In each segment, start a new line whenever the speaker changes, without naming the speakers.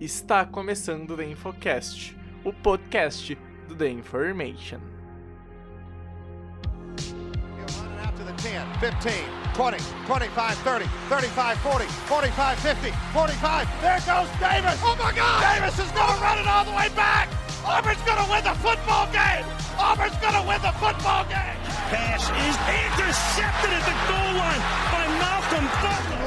Está começando o The Infocast, o podcast do The Information.
10, 15, 20, 25, 30, 35, 40, 45, 50, 45. There goes Davis. Oh my God! Davis is going to run it all the way back. Auburn's going to win the football game. Auburn's going to win the football game.
Pass is intercepted at the goal line by Malcolm Butler.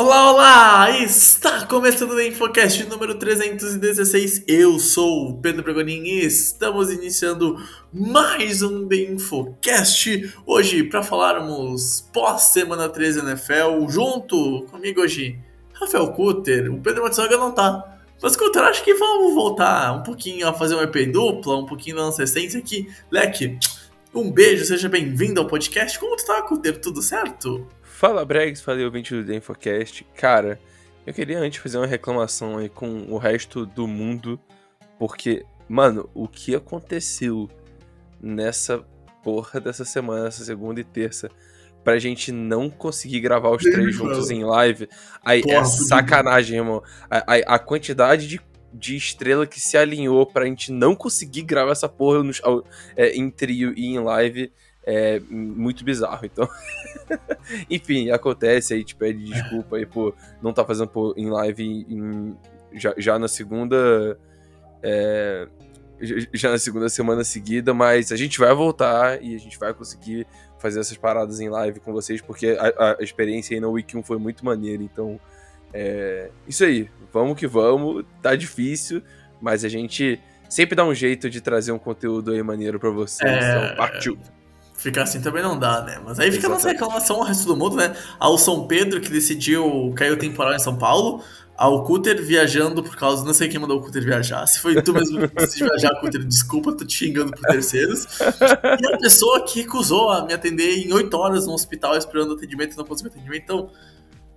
Olá, olá! Está começando o Infocast número 316. Eu sou o Pedro Pregonin e estamos iniciando mais um The Infocast. Hoje, para falarmos pós-semana 13 NFL, junto comigo hoje, Rafael Kutter. O Pedro Matsunaga não tá. Mas, Kutter, acho que vamos voltar um pouquinho a fazer uma EP dupla, um pouquinho da nossa essência aqui. Leque, um beijo, seja bem-vindo ao podcast. Como tu tá, Kutter? Tudo certo?
Fala Bregs, falei ouvinte do The Infocast. Cara, eu queria antes fazer uma reclamação aí com o resto do mundo, porque, mano, o que aconteceu nessa porra dessa semana, essa segunda e terça, pra gente não conseguir gravar os três juntos em live, aí
Porra,
é sacanagem, irmão. A, a, a quantidade de, de estrela que se alinhou pra gente não conseguir gravar essa porra nos- ao- é, em trio e em live é muito bizarro, então. Enfim, acontece, aí te pede desculpa aí por não estar fazendo por, em live em- já, já na segunda. é, já na segunda semana seguida, mas a gente vai voltar e a gente vai conseguir fazer essas paradas em live com vocês, porque a, a experiência aí na Week 1 foi muito maneira, então. É, isso aí, vamos que vamos, tá difícil, mas a gente sempre dá um jeito de trazer um conteúdo aí maneiro pra vocês.
É,
Então, partiu.
Ficar assim também não dá, né? Mas aí fica a nossa
Exatamente.
reclamação ao resto do mundo, né? Ao São Pedro, que decidiu cair o temporal em São Paulo. Ao Cutter viajando por causa. Não sei quem mandou o Cutter viajar. Se foi tu mesmo que decidiu viajar, Cutter, desculpa, tô te xingando por terceiros. E a pessoa que recusou a me atender em 8 horas no hospital esperando atendimento e não conseguiu atendimento. Então,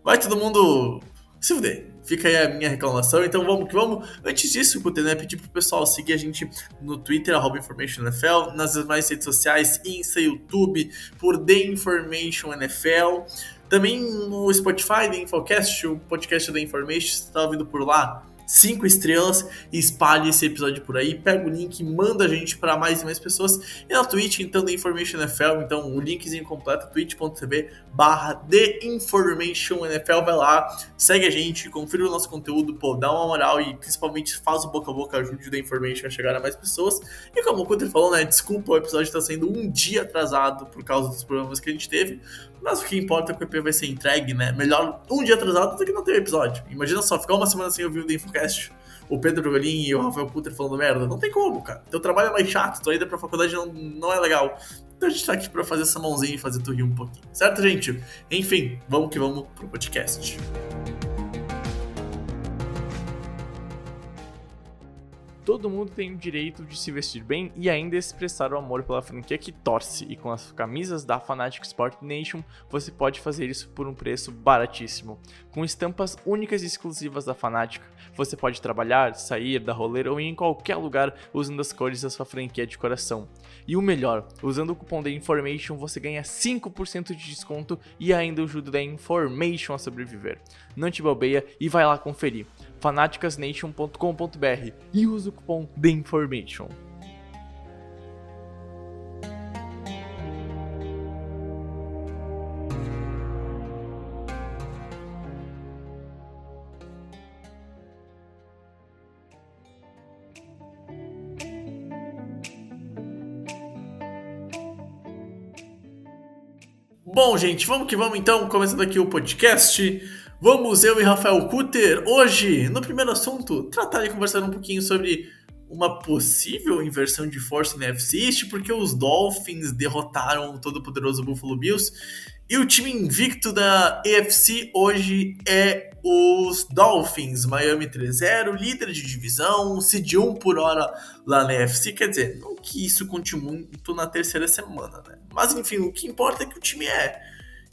vai todo mundo se fuder. Fica aí a minha reclamação. Então vamos que vamos. Antes disso, Cutter, né? Pedir pro pessoal seguir a gente no Twitter, arroba Information NFL, nas demais redes sociais, Insta, YouTube, por The Information NFL. Também no Spotify, The Infocast, o podcast da Information, você tá ouvindo por lá, cinco estrelas, e espalhe esse episódio por aí, pega o link, manda a gente para mais e mais pessoas. E na Twitch, então, The Information NFL, então o linkzinho completo, twitch.tv barra The Information NFL, vai lá, segue a gente, confira o nosso conteúdo, pô, dá uma moral e principalmente faz o boca a boca, ajude o The Information a chegar a mais pessoas. E como o Cutter falou, né, desculpa, o episódio está sendo um dia atrasado por causa dos problemas que a gente teve, mas o que importa é que o EP vai ser entregue, né? Melhor um dia atrasado do que não ter episódio. Imagina só, ficar uma semana sem ouvir o The Infocast, o Pedro Brogolin e o Rafael Cutter falando merda. Não tem como, cara. Teu trabalho é mais chato, tua ida pra faculdade não, não é legal. Então a gente tá aqui pra fazer essa mãozinha e fazer tu rir um pouquinho. Certo, gente? Enfim, vamos que vamos pro podcast.
Todo mundo tem o direito de se vestir bem e ainda expressar o amor pela franquia que torce, e com as camisas da Fanatic Sport Nation você pode fazer isso por um preço baratíssimo. Com estampas únicas e exclusivas da Fanatic, você pode trabalhar, sair, dar rolê ou ir em qualquer lugar usando as cores da sua franquia de coração. E o melhor, usando o cupom da Information você ganha 5% de desconto e ainda ajuda da Information a sobreviver. Não te bobeia e vai lá conferir fanaticasnation.com.br e usa o cupom THEINFORMATION.
Bom, gente, vamos que vamos então, começando aqui o podcast. Vamos, eu e Rafael Kutter, hoje, no primeiro assunto, tratar e conversar um pouquinho sobre uma possível inversão de força no NFC East, porque os Dolphins derrotaram o todo-poderoso Buffalo Bills e o time invicto da AFC hoje é os Dolphins, Miami 3-0, líder de divisão, seed 1 por hora lá na AFC, quer dizer, não que isso conte muito na terceira semana, né? Mas enfim, o que importa é que o time é.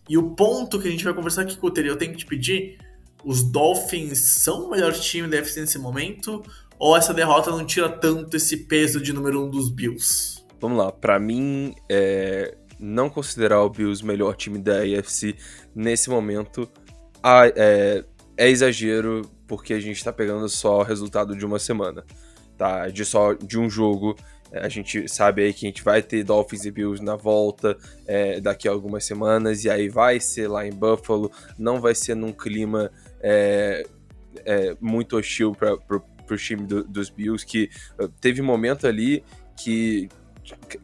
E o ponto que a gente vai conversar aqui, Cutter, eu tenho que te pedir, os Dolphins são o melhor time da FC nesse momento? Ou essa derrota não tira tanto esse peso de número um dos Bills?
Vamos lá, para mim, é, não considerar o Bills o melhor time da AFC nesse momento é, é exagero, porque a gente tá pegando só o resultado de uma semana, tá? De só de um jogo. É, a gente sabe aí que a gente vai ter Dolphins e Bills na volta é, daqui a algumas semanas, e aí vai ser lá em Buffalo, não vai ser num clima é, é, muito hostil para o time do, dos Bills, que uh, teve um momento ali que,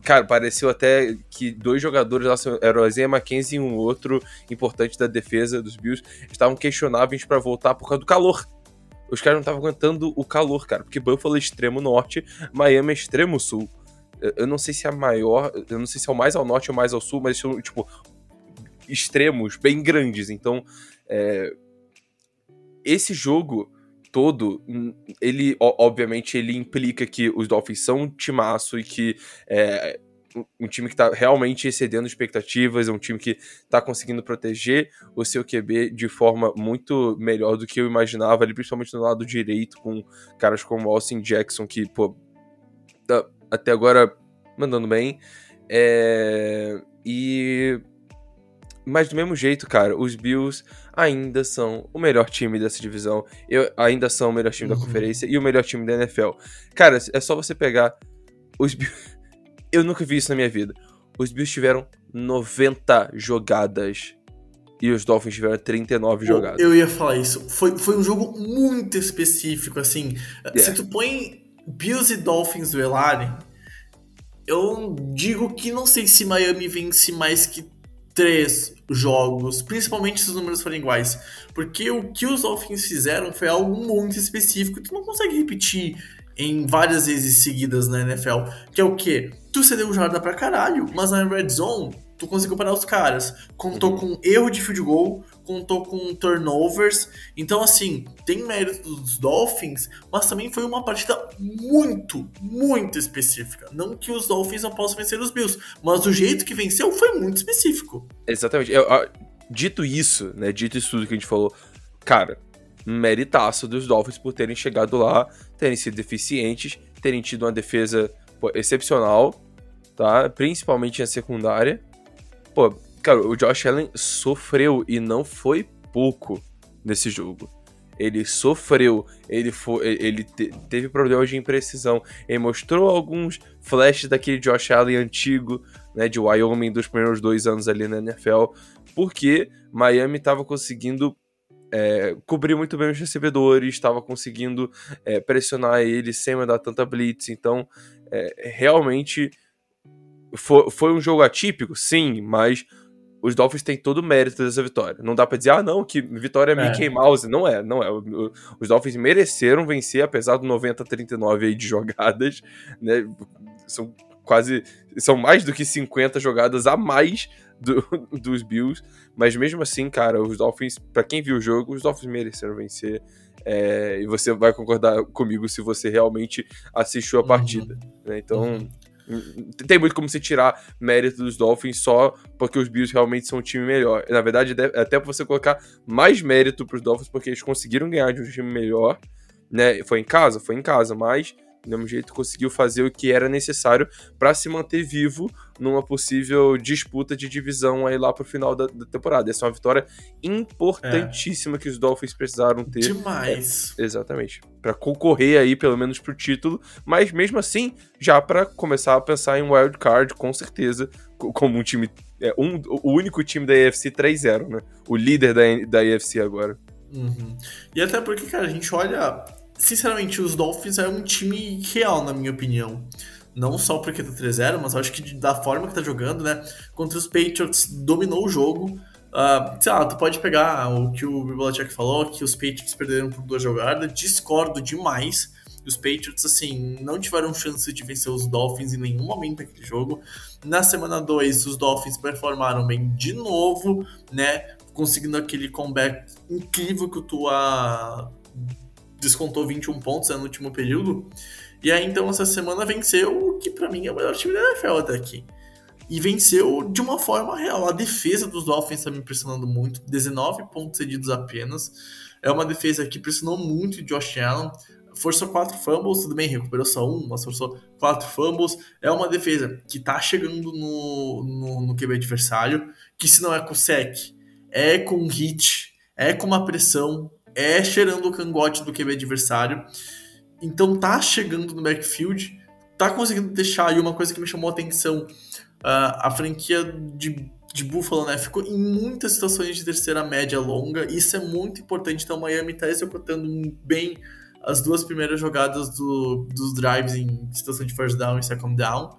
cara, pareceu até que dois jogadores lá, eram o Isaiah McKenzie e um outro importante da defesa dos Bills, estavam questionáveis para voltar por causa do calor. Os caras não estavam aguentando o calor, cara, porque Buffalo é extremo norte, Miami é extremo sul. Eu não sei se é maior, eu não sei se é o mais ao norte ou mais ao sul, mas são, tipo, extremos bem grandes. Então, é, esse jogo todo, hum, ele obviamente ele implica que os Dolphins são um timaço e que é um time que está realmente excedendo expectativas, é um time que está conseguindo proteger o seu QB de forma muito melhor do que eu imaginava, ali, principalmente no lado direito, com caras como Austin Jackson, que, pô, tá até agora mandando bem. É... E mas do mesmo jeito, cara, os Bills ainda são o melhor time dessa divisão. Eu, ainda são o melhor time uhum. da conferência e o melhor time da NFL. Cara, é só você pegar os Bills. Eu nunca vi isso na minha vida. Os Bills tiveram 90 jogadas e os Dolphins tiveram 39 jogadas.
Eu ia falar isso. Foi, foi um jogo muito específico, assim. Yeah. Se tu põe Bills e Dolphins duelarem, eu digo que não sei se Miami vence mais que três jogos, principalmente se os números forem iguais. Porque o que os Dolphins fizeram foi algo muito específico que tu não consegue repetir em várias vezes seguidas na NFL. Que é o quê? Tu cedeu jarda pra caralho, mas na Red Zone tu conseguiu parar os caras. Contou uhum. com erro de field goal, contou com turnovers. Então, assim, tem mérito dos Dolphins, mas também foi uma partida muito, muito específica. Não que os Dolphins não possam vencer os Bills, mas o jeito que venceu foi muito específico.
Exatamente. Eu, eu, dito isso, né? Dito isso tudo que a gente falou, cara, meritaço dos Dolphins por terem chegado lá, terem sido eficientes, terem tido uma defesa pô, excepcional, tá? Principalmente na secundária. Pô, cara, o Josh Allen sofreu e não foi pouco nesse jogo. Ele sofreu, ele, foi, ele te, teve problemas de imprecisão. Ele mostrou alguns flashes daquele Josh Allen antigo, né, de Wyoming, dos primeiros dois anos ali na NFL, porque Miami estava conseguindo é, cobrir muito bem os recebedores, estava conseguindo é, pressionar ele sem mandar tanta blitz. Então, é, realmente foi, foi um jogo atípico, sim, mas os Dolphins têm todo o mérito dessa vitória. Não dá pra dizer, ah, não, que vitória é, é. Mickey Mouse. Não é, não é. Os Dolphins mereceram vencer, apesar do 90-39 aí de jogadas, né? São quase. São mais do que 50 jogadas a mais do, dos Bills. Mas mesmo assim, cara, os Dolphins, para quem viu o jogo, os Dolphins mereceram vencer. É, e você vai concordar comigo se você realmente assistiu a uhum. partida. Uhum. Né? Então. Uhum tem muito como você tirar mérito dos Dolphins só porque os Bills realmente são um time melhor. Na verdade, até pra você colocar mais mérito pros Dolphins porque eles conseguiram ganhar de um time melhor, né? Foi em casa? Foi em casa, mas do mesmo jeito conseguiu fazer o que era necessário para se manter vivo numa possível disputa de divisão aí lá pro final da, da temporada. Essa é uma vitória importantíssima é. que os Dolphins precisaram ter.
Demais.
É, exatamente. para concorrer aí pelo menos pro título, mas mesmo assim, já para começar a pensar em wild card, com certeza, como um time é, um, o único time da AFC 3-0, né? O líder da, da AFC agora.
Uhum. E até porque, cara, a gente olha sinceramente, os Dolphins é um time real, na minha opinião. Não só porque tá 3-0, mas acho que da forma que tá jogando, né? Contra os Patriots, dominou o jogo. Uh, sei lá, tu pode pegar o que o Belichick falou, que os Patriots perderam por duas jogadas. Discordo demais. Os Patriots, assim, não tiveram chance de vencer os Dolphins em nenhum momento daquele jogo. Na semana 2, os Dolphins performaram bem de novo, né? Conseguindo aquele comeback incrível que o Tua descontou 21 pontos né, no último período. E aí, então, essa semana venceu o que para mim é o melhor time da NFL até aqui. E venceu de uma forma real. A defesa dos Dolphins está me impressionando muito. 19 pontos cedidos apenas. É uma defesa que pressionou muito o Josh Allen, forçou quatro fumbles, tudo bem, recuperou só um, mas forçou quatro fumbles. É uma defesa que tá chegando no, no, no QB adversário, que se não é com sec, é com hit, é com uma pressão, é cheirando o cangote do QB adversário. Então tá chegando no backfield, tá conseguindo deixar aí uma coisa que me chamou a atenção. Uh, a franquia de, de Buffalo, né? Ficou em muitas situações de terceira média longa. Isso é muito importante. Então, Miami tá executando bem as duas primeiras jogadas do, dos drives em situação de first down e second down.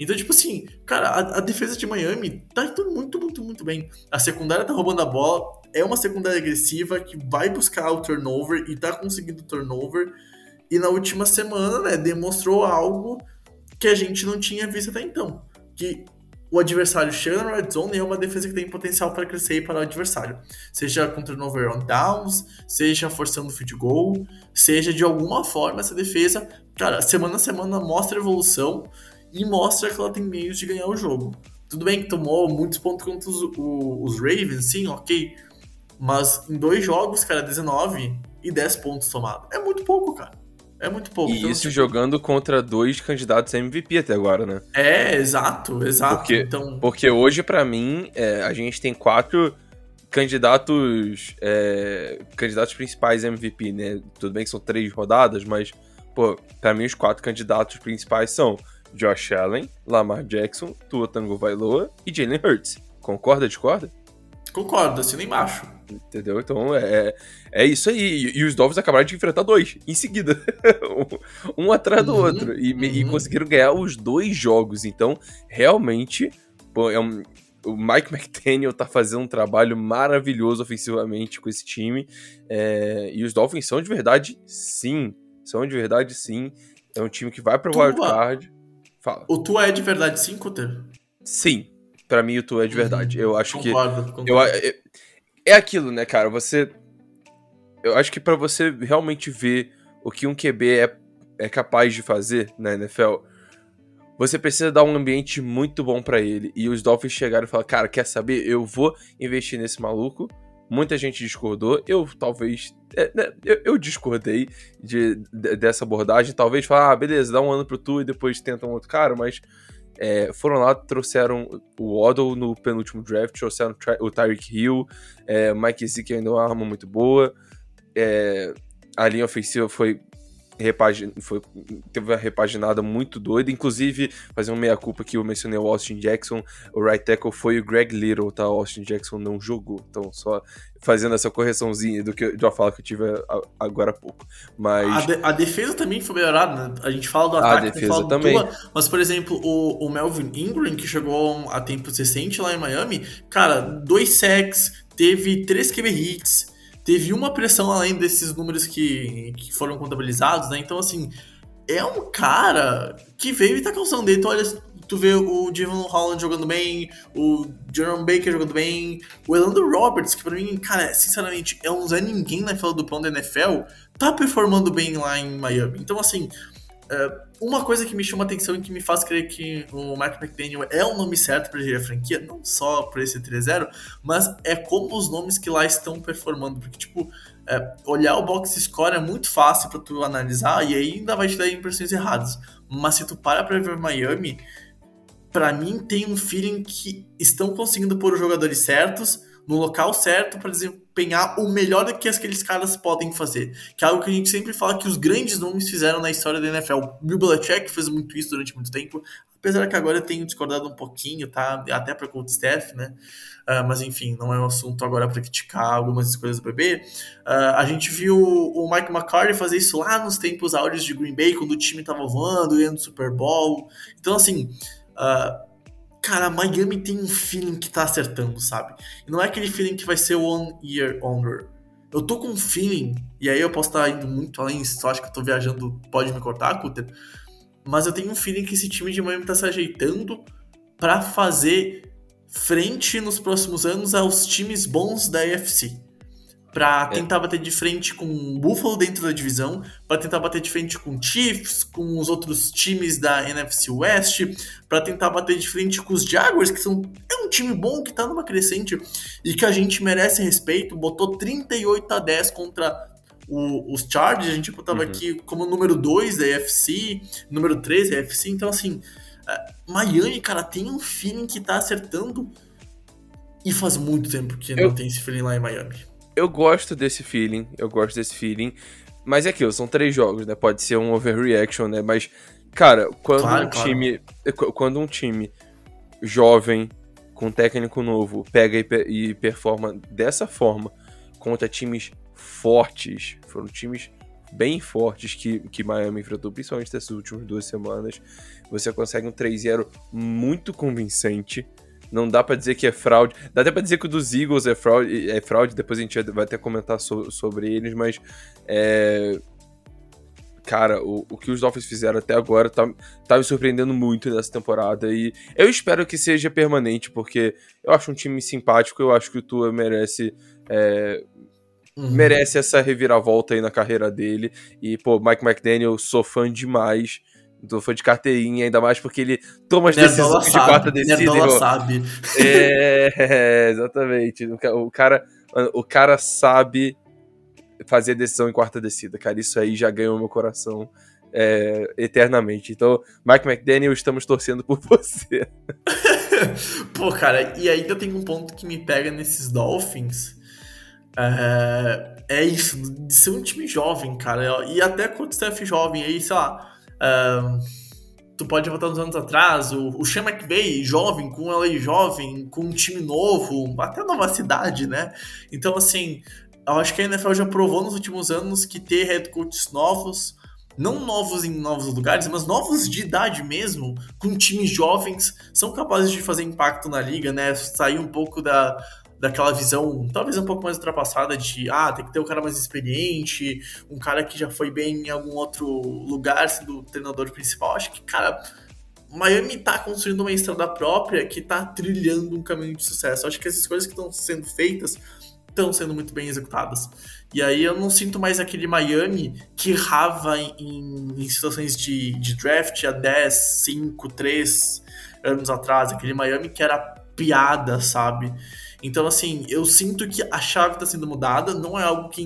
Então, tipo assim, cara, a, a, defesa de Miami tá indo muito, muito, muito bem. A secundária tá roubando a bola, é uma secundária agressiva que vai buscar o turnover e tá conseguindo turnover. E na última semana, né, demonstrou algo que a gente não tinha visto até então. Que o adversário chega na red zone e é uma defesa que tem potencial para crescer para o adversário. Seja com turnover on downs, seja forçando field goal, seja de alguma forma essa defesa, cara, semana a semana mostra evolução e mostra que ela tem meios de ganhar o jogo. Tudo bem que tomou muitos pontos contra os, os Ravens, sim, ok. Mas em dois jogos, cara, 19 e 10 pontos tomados. É muito pouco, cara. É muito pouco.
E então, isso tipo... jogando contra dois candidatos a MVP até agora, né?
É, exato, exato.
Porque,
então...
porque hoje, para mim, é, a gente tem quatro candidatos é, candidatos principais a MVP, né? Tudo bem que são três rodadas, mas, pô, pra mim os quatro candidatos principais são Josh Allen, Lamar Jackson, Tua Tango Vailoa e Jalen Hurts. Concorda, discorda?
Concordo, assina embaixo.
Entendeu? Então é, é isso aí. E os Dolphins acabaram de enfrentar dois em seguida. um atrás do uhum, outro. E, uhum. e, conseguiram ganhar os dois jogos. Então, realmente, pô, é um, o Mike McDaniel tá fazendo um trabalho maravilhoso ofensivamente com esse time. É, e os Dolphins são de verdade, sim. São de verdade, sim. É um time que vai pro wildcard.
Fala. O Tua é de verdade sim, Cutter?
Sim. Para mim, o Tua é de verdade. Uhum. Eu acho
concordo,
que.
Concordo.
Eu, é, é aquilo, né, cara? Você. Eu acho que para você realmente ver o que um QB é, é capaz de fazer na NFL, você precisa dar um ambiente muito bom para ele. E os Dolphins chegaram e falaram: Cara, quer saber? Eu vou investir nesse maluco. Muita gente discordou. Eu talvez. É, né, eu, eu, discordei de, de, dessa abordagem. Talvez falar, ah, beleza, dá um ano pro tu e depois tenta um outro cara, mas é, foram lá, trouxeram o Waddle no penúltimo draft, trouxeram o Tyreek Hill, é, Mike Zeke ainda é uma arma muito boa. É, a linha ofensiva foi repagin... foi, teve uma repaginada muito doida. Inclusive, fazer uma meia-culpa que eu mencionei o Austin Jackson. O right tackle foi o Greg Little, tá? O Austin Jackson não jogou. Então, só fazendo essa correçãozinha do que de uma fala que eu tive agora há pouco. Mas...
A, de, a defesa também foi melhorada, né? A gente fala do ataque,
a defesa também. Tua,
mas, por exemplo, o, o Melvin Ingram, que chegou a tempo recente lá em Miami, cara, dois sacks, teve três QB hits, teve uma pressão além desses números que, que foram contabilizados, né? Então, assim, é um cara que veio e tá causando dele. Então, olha, tu vê o Devon Holland jogando bem, o Jerome Baker jogando bem, o Elando Roberts, que pra mim, cara, sinceramente, é um Zé Ninguém na fila do pão da NFL, tá performando bem lá em Miami. Então, assim, uma coisa que me chama atenção e que me faz crer que o Mark McDaniel é o nome certo para gerir a franquia, não só por esse 3-0, mas é como os nomes que lá estão performando. Porque, tipo, é, olhar o box score é muito fácil para tu analisar e ainda vai te dar impressões erradas. Mas se tu para pra ver Miami, para mim tem um feeling que estão conseguindo pôr os jogadores certos no local certo para desempenhar o melhor que aqueles caras podem fazer. Que é algo que a gente sempre fala que os grandes nomes fizeram na história da NFL. Bill Belichick fez muito isso durante muito tempo, apesar que agora eu tenho discordado um pouquinho, tá? Até para o Steph, né? Uh, mas enfim, não é um assunto agora para criticar algumas coisas do bebê. Uh, a gente viu o Mike McCarthy fazer isso lá nos tempos áureos de Green Bay, quando o time tava voando, ganhando Super Bowl. Então, assim, uh, cara, Miami tem um feeling que tá acertando, sabe? E não é aquele feeling que vai ser one year under. Eu tô com um feeling, e aí eu posso estar indo muito além, se acha que eu tô viajando, pode me cortar, Cutter. Mas eu tenho um feeling que esse time de Miami tá se ajeitando para fazer frente nos próximos anos aos times bons da AFC. Para tentar bater de frente com o Buffalo dentro da divisão, para tentar bater de frente com o Chiefs, com os outros times da NFC West, para tentar bater de frente com os Jaguars, que são é um time bom que tá numa crescente e que a gente merece respeito, botou 38 a 10 contra o, os Chargers, a gente botava uhum. aqui como número 2 da AFC, número 3 da AFC, então assim, Miami, cara, tem um feeling que tá acertando e faz muito tempo que eu... não tem esse feeling lá em Miami
eu gosto desse feeling, eu gosto desse feeling. Mas é aquilo, são três jogos, né? Pode ser um overreaction, né? Mas, cara, quando claro, um claro. time. Quando um time jovem, com técnico novo, pega e, e performa dessa forma contra times fortes, foram times bem fortes que, que Miami enfrentou, principalmente nessas últimas duas semanas. Você consegue um 3-0 muito convincente. Não dá para dizer que é fraude. Dá até pra dizer que o dos Eagles é fraude, é fraude depois a gente vai até comentar so, sobre eles, mas. É... Cara, o, o que os Dolphins fizeram até agora tá, tá me surpreendendo muito nessa temporada. E eu espero que seja permanente, porque eu acho um time simpático, eu acho que o Tua merece. É, uhum. merece essa reviravolta aí na carreira dele. E, pô, Mike McDaniel, sou fã demais do fã de carteirinha, ainda mais porque ele toma as decisões de quarta
descida. sabe.
É, exatamente. O cara, o cara sabe fazer decisão em quarta descida, cara. Isso aí já ganhou meu coração é, eternamente. Então, Mike McDaniel, estamos torcendo por você.
Pô, cara, e ainda tem um ponto que me pega nesses Dolphins. É, é isso, de ser um time jovem, cara. E até quando o Steph jovem aí, sei lá tu pode voltar uns anos atrás, o, o Sean McVay, jovem, com ela jovem, com um time novo, até nova cidade, né? Então, assim, eu acho que a NFL já provou nos últimos anos que ter head coaches novos, não novos em novos lugares, mas novos de idade mesmo, com times jovens, são capazes de fazer impacto na liga, né? Sair um pouco da, daquela visão, talvez um pouco mais ultrapassada de, ah, tem que ter um cara mais experiente, um cara que já foi bem em algum outro lugar sendo treinador principal. Acho que, cara, Miami tá construindo uma estrada própria que tá trilhando um caminho de sucesso. Acho que essas coisas que estão sendo feitas estão sendo muito bem executadas. E aí eu não sinto mais aquele Miami que errava em, em situações de, de draft há 10, 5, 3 anos atrás. Aquele Miami que era piada, sabe? Então, assim, eu sinto que a chave está sendo mudada, não é algo que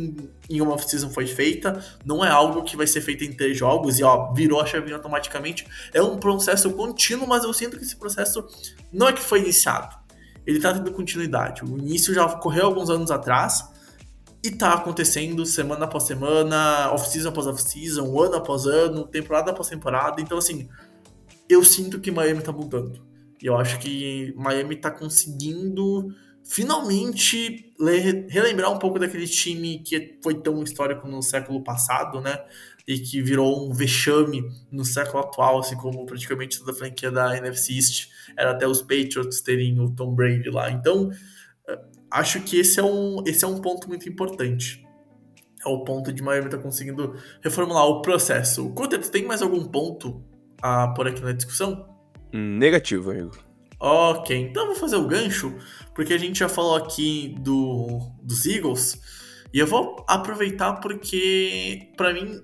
em, uma off-season foi feita, não é algo que vai ser feito em três jogos e, ó, virou a chave automaticamente. É um processo contínuo, mas eu sinto que esse processo não é que foi iniciado. Ele está tendo continuidade. O início já ocorreu alguns anos atrás e tá acontecendo semana após semana, off-season após off-season, ano após ano, temporada após temporada. Então, assim, eu sinto que Miami tá mudando. E eu acho que Miami tá conseguindo finalmente relembrar um pouco daquele time que foi tão histórico no século passado, né? E que virou um vexame no século atual, assim como praticamente toda a franquia da NFC East era até os Patriots terem o Tom Brady lá. Então, eh, acho que esse é um, esse é um ponto muito importante. É o ponto de Miami estar tá conseguindo reformular o processo. Cutter, tem mais algum ponto a pôr aqui na discussão?
Negativo, amigo.
Ok, então vou fazer o gancho, porque a gente já falou aqui do, dos Eagles, e eu vou aproveitar porque, para mim,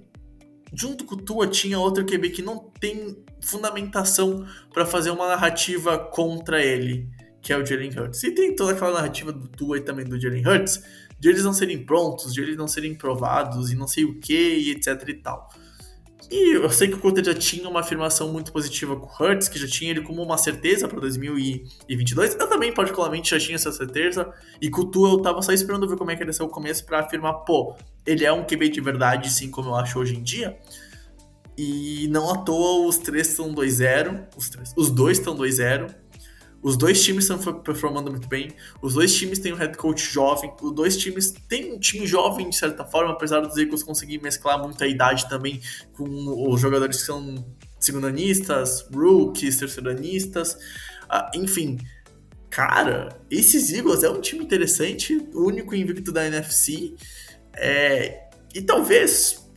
junto com o Tua tinha outro QB que não tem fundamentação para fazer uma narrativa contra ele, que é o Jalen Hurts. E tem toda aquela narrativa do Tua e também do Jalen Hurts, de eles não serem prontos, de eles não serem provados e não sei o que e etc e tal. E eu sei que o Coulter já tinha uma afirmação muito positiva com o Hurts, que já tinha ele como uma certeza para 2022. Eu também, particularmente, já tinha essa certeza. E com o Tua, eu tava só esperando ver como é que ia ser o começo para afirmar, pô, ele é um QB de verdade, sim, como eu acho hoje em dia. E não à toa os três estão 2-0. Os, os dois estão 2-0. Os dois times estão performando muito bem. Os dois times têm um head coach jovem. Os dois times têm um time jovem, de certa forma, apesar dos Eagles conseguir mesclar muita idade também com os jogadores que são segundanistas, rookies, terceiranistas. Ah, enfim, cara, esses Eagles é um time interessante, o único invicto da NFC. É, e talvez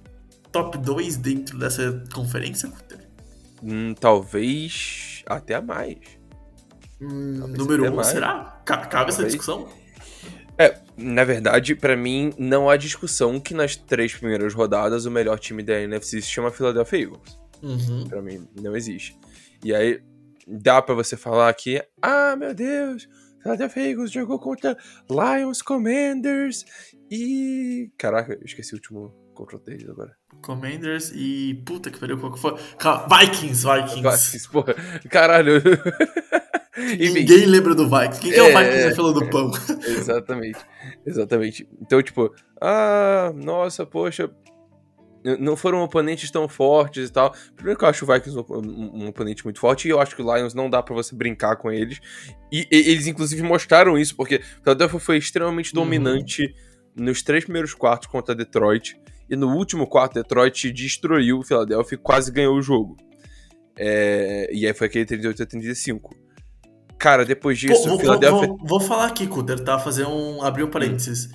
top 2 dentro dessa conferência,
hum, talvez até mais.
Hum, número 1, um, será? Cabe essa discussão?
É, Na verdade, pra mim, não há discussão que nas três primeiras rodadas o melhor time da NFC se chama Philadelphia Eagles.
Uhum.
Pra mim, não existe. E aí, dá pra você falar que, ah, meu Deus, Philadelphia Eagles jogou contra Lions Commanders e. Caraca, eu esqueci o último confronto deles agora.
Commanders e. Puta que pariu, qual que foi? Vikings, Vikings.
Vikings, porra, caralho. Enfim,
Ninguém lembra do Vikings. Quem que é, o
É,
Vikings na fila do pão?
Exatamente. Exatamente. Então, tipo, ah, nossa, poxa. Não foram oponentes tão fortes e tal. Primeiro que eu acho o Vikings um, um- um oponente muito forte, e eu acho que o Lions não dá pra você brincar com eles. E, e- eles, inclusive, mostraram isso, porque o Philadelphia foi extremamente
Uhum.
dominante nos três primeiros quartos contra Detroit. E no último quarto, Detroit destruiu o Philadelphia e quase ganhou o jogo. É, e aí foi aquele 38 a 35. Cara, depois
Pô,
disso,
vou,
o Philadelphia.
vou- vou falar aqui, Cutter, tá? Fazer um. abrir um parênteses.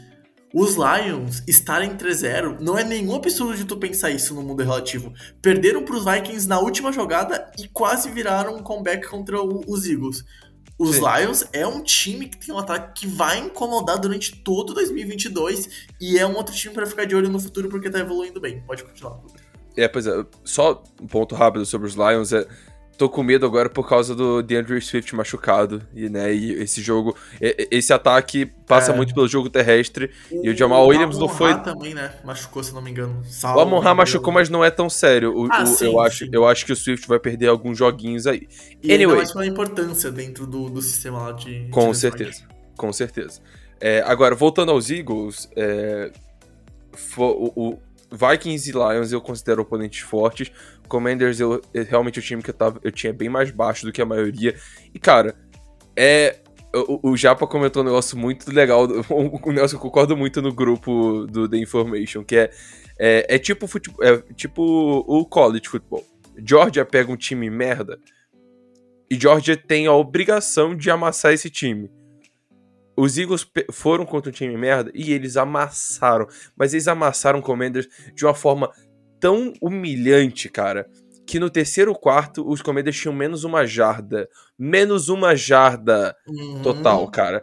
Os Lions estarem 3-0 não é nenhum absurdo de tu pensar isso no mundo relativo. Perderam pros Vikings na última jogada e quase viraram um comeback contra o- os Eagles. Os
Sim.
Lions é um time que tem um ataque que vai incomodar durante todo 2022 e é um outro time pra ficar de olho no futuro porque tá evoluindo bem. Pode continuar.
É, pois é, só um ponto rápido sobre os Lions é. Tô com medo agora por causa do DeAndre Swift machucado. E, né, e esse jogo. Esse ataque passa
É.
muito pelo jogo terrestre. E o Jamal Williams não foi.
Também, né? Machucou, se não me engano.
O
Salvo engano.
machucou, mas não é tão sério. O-
Ah,
o-
sim,
eu, acho,
sim.
eu acho que o Swift vai perder alguns joguinhos aí.
E
Anyway.
mais pela importância dentro do, do sistema lá de.
Com
de
certeza. Com certeza. É, agora, voltando aos Eagles, é, o, o Vikings e Lions eu considero oponentes fortes. Commanders eu, é realmente o time que eu, tava, eu tinha bem mais baixo do que a maioria. E, cara, é. O, o Japa comentou um negócio muito legal, um negócio que eu concordo muito no grupo do The Information, que é, é, é tipo futebol, é tipo o college football. Georgia pega um time merda e Georgia tem a obrigação de amassar esse time. Os Eagles foram contra um time merda e eles amassaram. Mas eles amassaram o Commanders de uma forma tão humilhante, cara, que no terceiro quarto os Commanders tinham menos uma jarda. Menos uma jarda
Uhum.
total, cara.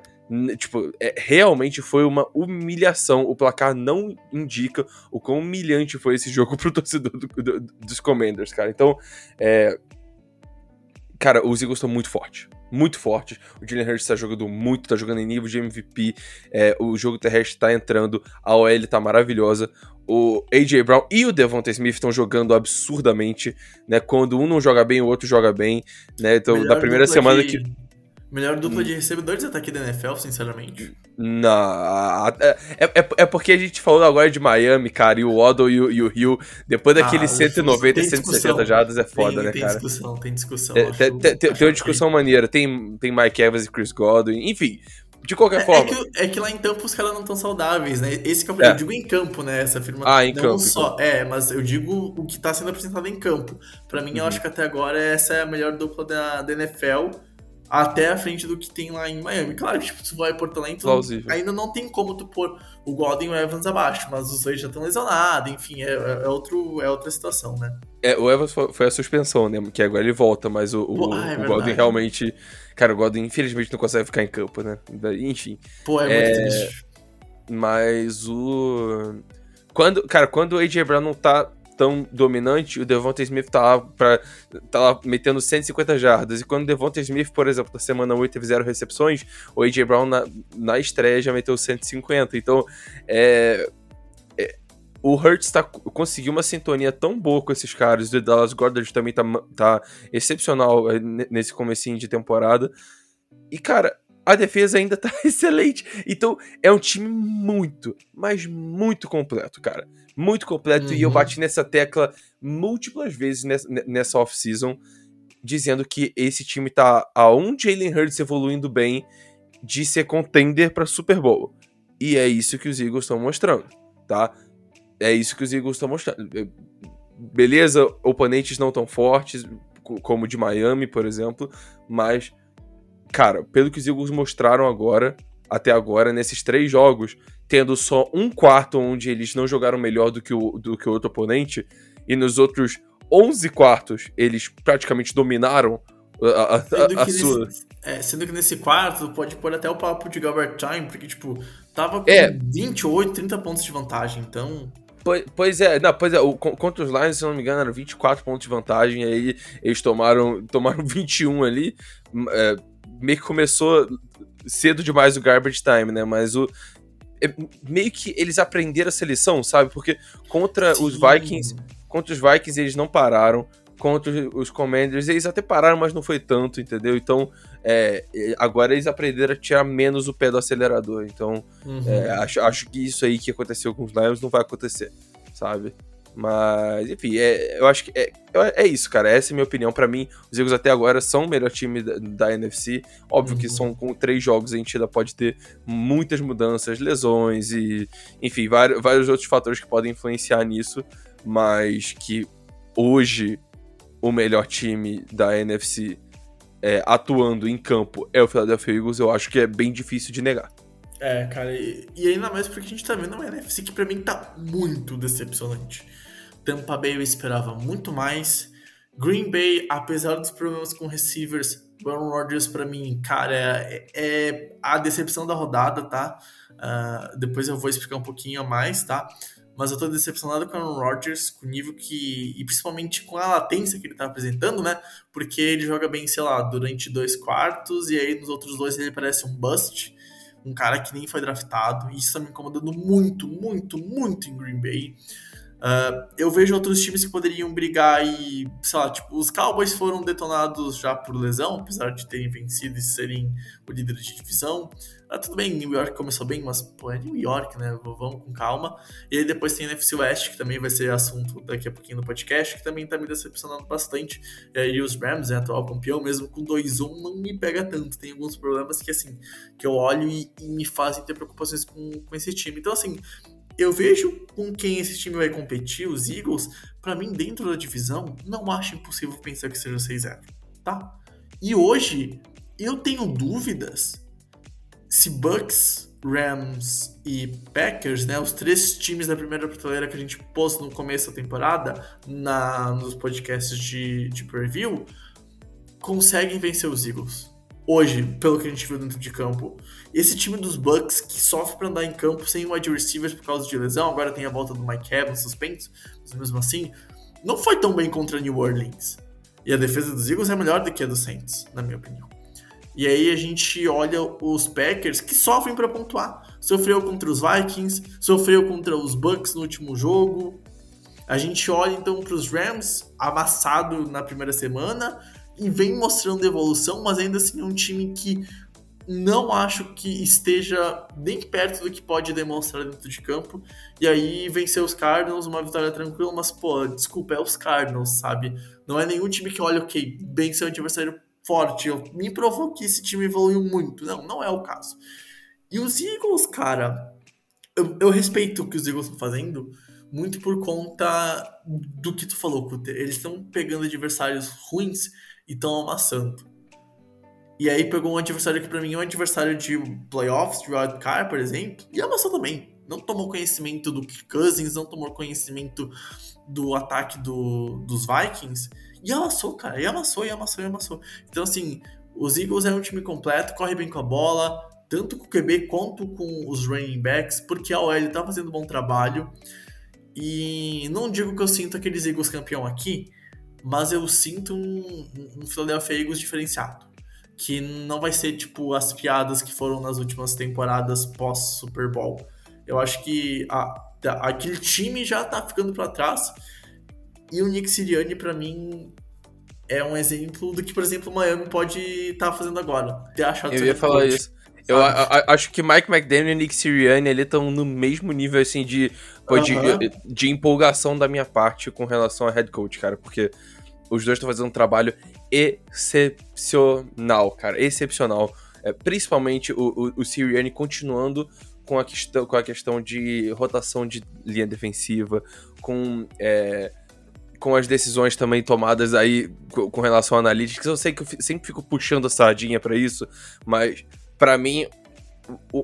Tipo, é, realmente foi uma humilhação. O placar não indica o quão humilhante foi esse jogo pro torcedor do- do- dos Commanders, cara. Então, é. Cara, os Eagles estão muito fortes. Muito fortes. O Jalen Hurts tá jogando muito, tá jogando em nível de MVP. é, o jogo terrestre tá entrando. A OL tá maravilhosa. O AJ Brown e o Devonta Smith estão jogando absurdamente, né? Quando um não joga bem, o outro joga bem, né? Então,
Melhor
da primeira semana
de-
que.
Melhor dupla
Hum.
de recebedores de ataque da NFL, sinceramente.
Não, é, é, é porque a gente falou agora de Miami, cara, e o Waddle e o, e o Hill, depois
Ah,
daqueles
os-
190,
tem
160
discussão.
jardas é foda,
tem,
né,
tem
cara?
discussão, tem discussão.
É,
acho-
tem, tem- tem uma discussão maneira, tem, tem Mike Evans e Chris Godwin, enfim, de qualquer
É, é
forma.
que, é que lá em campo os caras não estão saudáveis, né? Esse que é o
É.
Eu digo em campo, né? Essa firma.
Ah, em
não
campo,
só. É, mas eu digo o que tá sendo apresentado em campo. Pra mim,
Uhum.
eu acho que até agora essa é a melhor dupla da, da NFL. Até a frente do que tem lá em Miami. Claro que, tipo, tu vai por talento,
Plausível.
ainda não tem como tu pôr o Godwin e o Evans abaixo, mas os dois já estão lesionados, enfim, é, é, outro, é outra situação, né?
É, o Evans foi, a suspensão, né? Que agora ele volta, mas o, o,
ah, é
o Godwin realmente. Cara, o Godwin infelizmente não consegue ficar em campo, né? Enfim.
Pô, é,
É,
muito triste.
Mas o. Quando, cara, quando o AJ Brown não tá tão dominante, o Devonta Smith tá lá, pra, tá lá metendo 150 jardas. E quando o Devonta Smith, por exemplo, na semana 8 teve zero recepções, o AJ Brown na, na estreia já meteu 150. Então, é. O Hurts tá, conseguiu uma sintonia tão boa com esses caras. O Dallas Goddard também tá, tá excepcional ne- nesse comecinho de temporada. E, cara, a defesa ainda tá excelente. Então, é um time muito, mas muito completo, cara. Muito completo. E eu
Uhum.
bati nessa tecla múltiplas vezes nessa, nessa off-season, dizendo que esse time tá a um Jalen Hurts evoluindo bem de ser contender pra Super Bowl. E é isso que os Eagles estão mostrando, tá? É isso que os Eagles estão mostrando. É, Beleza, oponentes não tão fortes, co- como o de Miami, por exemplo, mas cara, pelo que os Eagles mostraram agora, até agora, nesses três jogos, tendo só um quarto onde eles não jogaram melhor do que o, do que o outro oponente, e nos outros 11 quartos eles praticamente dominaram A, a, a- a
que,
sua.
nesse, é, sendo que nesse quarto pode pôr até o papo de Gilbert Time, porque, tipo, tava com
É.
28, 30 pontos de vantagem, então.
Pois, pois é, não, pois é, o, con- contra os Lions, se não me engano, eram 24 pontos de vantagem, aí eles tomaram, tomaram 21 ali. é, meio que começou cedo demais o garbage time, né? Mas o. é, meio que eles aprenderam essa lição, sabe? Porque contra os
Sim.
Vikings, contra os Vikings eles não pararam. Contra os- os Commanders, eles até pararam, mas não foi tanto, entendeu? Então, é, agora eles aprenderam a tirar menos o pé do acelerador. Então,
Uhum.
é, acho, acho que isso aí que aconteceu com os Lions não vai acontecer, sabe? Mas, enfim, é, eu acho que é, é isso, cara. Essa é a minha opinião. Pra mim, os Eagles até agora são o melhor time da, da NFC. Óbvio que
Uhum.
são com três jogos a gente ainda pode ter muitas mudanças, lesões e, enfim, vários, vários outros fatores que podem influenciar nisso. Mas que hoje o melhor time da NFC é, atuando em campo é o Philadelphia Eagles, eu acho que é bem difícil de negar.
É, cara, e, e ainda mais porque a gente tá vendo uma NFC que pra mim tá muito decepcionante. Tampa Bay eu esperava muito mais. Green Bay, apesar dos problemas com receivers, Aaron Rodgers pra mim, cara, é, é a decepção da rodada, tá? Ah, depois eu vou explicar um pouquinho a mais, tá? Mas eu tô decepcionado com o Aaron Rodgers, com o nível que. E principalmente com a latência que ele tá apresentando, né? Porque ele joga bem, sei lá, durante dois quartos, e aí nos outros dois ele parece um bust um cara que nem foi draftado, e isso tá me incomodando muito, muito, muito em Green Bay. Uh, eu vejo outros times que poderiam brigar e, sei lá, tipo, os Cowboys foram detonados já por lesão, apesar de terem vencido e serem o líder de divisão. Ah, tudo bem, New York começou bem, mas, pô, é New York, né? Vamos com calma. E aí depois tem a NFC West, que também vai ser assunto daqui a pouquinho no podcast, que também tá me decepcionando bastante. E os Rams, né, atual campeão, mesmo com 2-1, não me pega tanto. Tem alguns problemas que, assim, que eu olho e, e me fazem ter preocupações com, com esse time. Então, assim, eu vejo com quem esse time vai competir, os Eagles, pra mim, dentro da divisão, não acho impossível pensar que seja 6-0, tá? E hoje, eu tenho dúvidas se Bucks, Rams e Packers, né, os três times da primeira prateleira que a gente pôs no começo da temporada, na, nos podcasts de, de preview, conseguem vencer os Eagles. Hoje, pelo que a gente viu dentro de campo. Esse time dos Bucks, que sofre para andar em campo sem wide receivers por causa de lesão, agora tem a volta do Mike Evans suspenso, mas mesmo assim, não foi tão bem contra New Orleans. E a defesa dos Eagles é melhor do que a dos Saints, na minha opinião. E aí a gente olha os Packers que sofrem para pontuar. Sofreu contra os Vikings, sofreu contra os Bucks no último jogo. A gente olha então para os Rams, amassado na primeira semana, e vem mostrando evolução, mas ainda assim é um time que não acho que esteja nem perto do que pode demonstrar dentro de campo. E aí venceu os Cardinals, uma vitória tranquila, mas pô, desculpa, é os Cardinals, sabe? Não é nenhum time que olha, ok, venceu um adversário forte, eu, me provou que esse time evoluiu muito. Não, não é o caso. E os Eagles, cara, eu, eu respeito o que os Eagles estão fazendo, muito por conta do que tu falou, Kuter. Eles estão pegando adversários ruins e estão amassando. E aí pegou um adversário que pra mim é um adversário de playoffs, de wildcard, por exemplo, e amassou também. Não tomou conhecimento do Cousins, não tomou conhecimento do ataque do, dos Vikings, e amassou, cara, e amassou, e amassou, e amassou. Então, assim, os Eagles é um time completo, corre bem com a bola, tanto com o QB quanto com os running backs, porque a OL tá fazendo um bom trabalho. E não digo que eu sinto aqueles Eagles campeão aqui, mas eu sinto um, um Philadelphia Eagles diferenciado. Que não vai ser tipo as piadas que foram nas últimas temporadas pós-Super Bowl. Eu acho que a, a, aquele time já tá ficando para trás. E o Nick Sirianni, para mim, é um exemplo do que, por exemplo, o Miami pode estar tá fazendo agora. Ter achado
Eu ia falar
coach,
isso. Eu a- a- acho que Mike McDaniel e Nick Sirianni ali estão no mesmo nível, assim, de, pô, de,
Aham.
de empolgação da minha parte com relação a head coach, cara, porque os dois estão fazendo um trabalho excepcional, cara, excepcional. É, principalmente o, o, o Sirianni continuando com a, questão, com a questão de rotação de linha defensiva, com, é, com as decisões também tomadas aí com, com relação a analytics. Eu sei que eu sempre fico puxando a sardinha pra isso, mas pra mim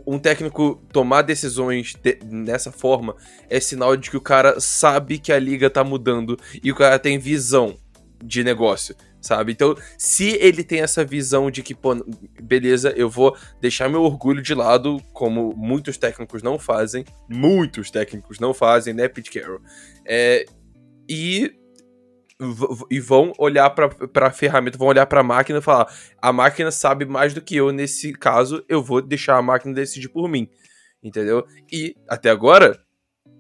um técnico tomar decisões de- dessa forma é sinal de que o cara sabe que a liga tá mudando e o cara tem visão de negócio. sabe? Então, se ele tem essa visão de que, pô, beleza, eu vou deixar meu orgulho de lado, como muitos técnicos não fazem, muitos técnicos não fazem, né, Pete Carroll? É, e e vão olhar para a ferramenta, vão olhar para máquina e falar: a máquina sabe mais do que eu nesse caso, eu vou deixar a máquina decidir por mim, entendeu? E até agora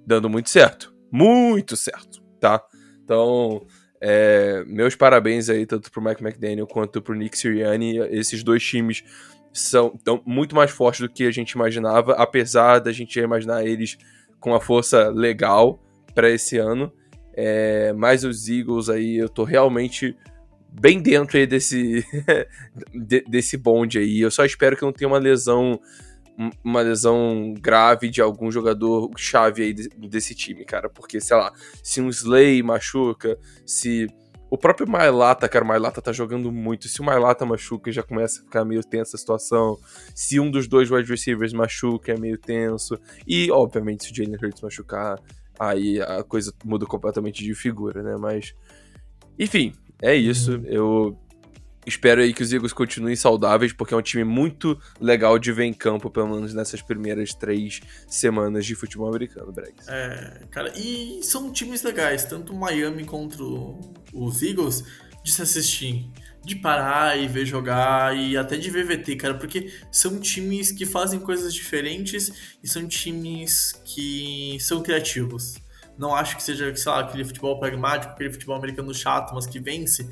dando muito certo, muito certo, tá? Então, é, meus parabéns aí tanto pro Mike McDaniel quanto pro Nick Sirianni, esses dois times são tão, muito mais fortes do que a gente imaginava, apesar da gente imaginar eles com uma força legal para esse ano. É, mas os Eagles aí, eu tô realmente bem dentro aí desse, desse bonde aí. Eu só espero que não tenha uma lesão uma lesão grave de algum jogador chave aí desse time, cara. Porque, sei lá, se um Slay machuca, se o próprio Mailata, cara, o Mailata tá jogando muito. Se o Mailata machuca, já começa a ficar meio tensa a situação. Se um dos dois wide receivers machuca, é meio tenso. E, obviamente, se o Jalen Hurts machucar, aí a coisa muda completamente de figura, né? Mas, enfim, é isso. Uhum. Eu espero aí que os Eagles continuem saudáveis, porque é um time muito legal de ver em campo, pelo menos nessas primeiras três semanas de futebol americano, Bregs.
É, cara, e são times legais, tanto Miami contra os Eagles, de se assistir, de parar e ver jogar, e até de ver VT, cara, porque são times que fazem coisas diferentes e são times que são criativos. Não acho que seja, sei lá, aquele futebol pragmático, aquele futebol americano chato, mas que vence.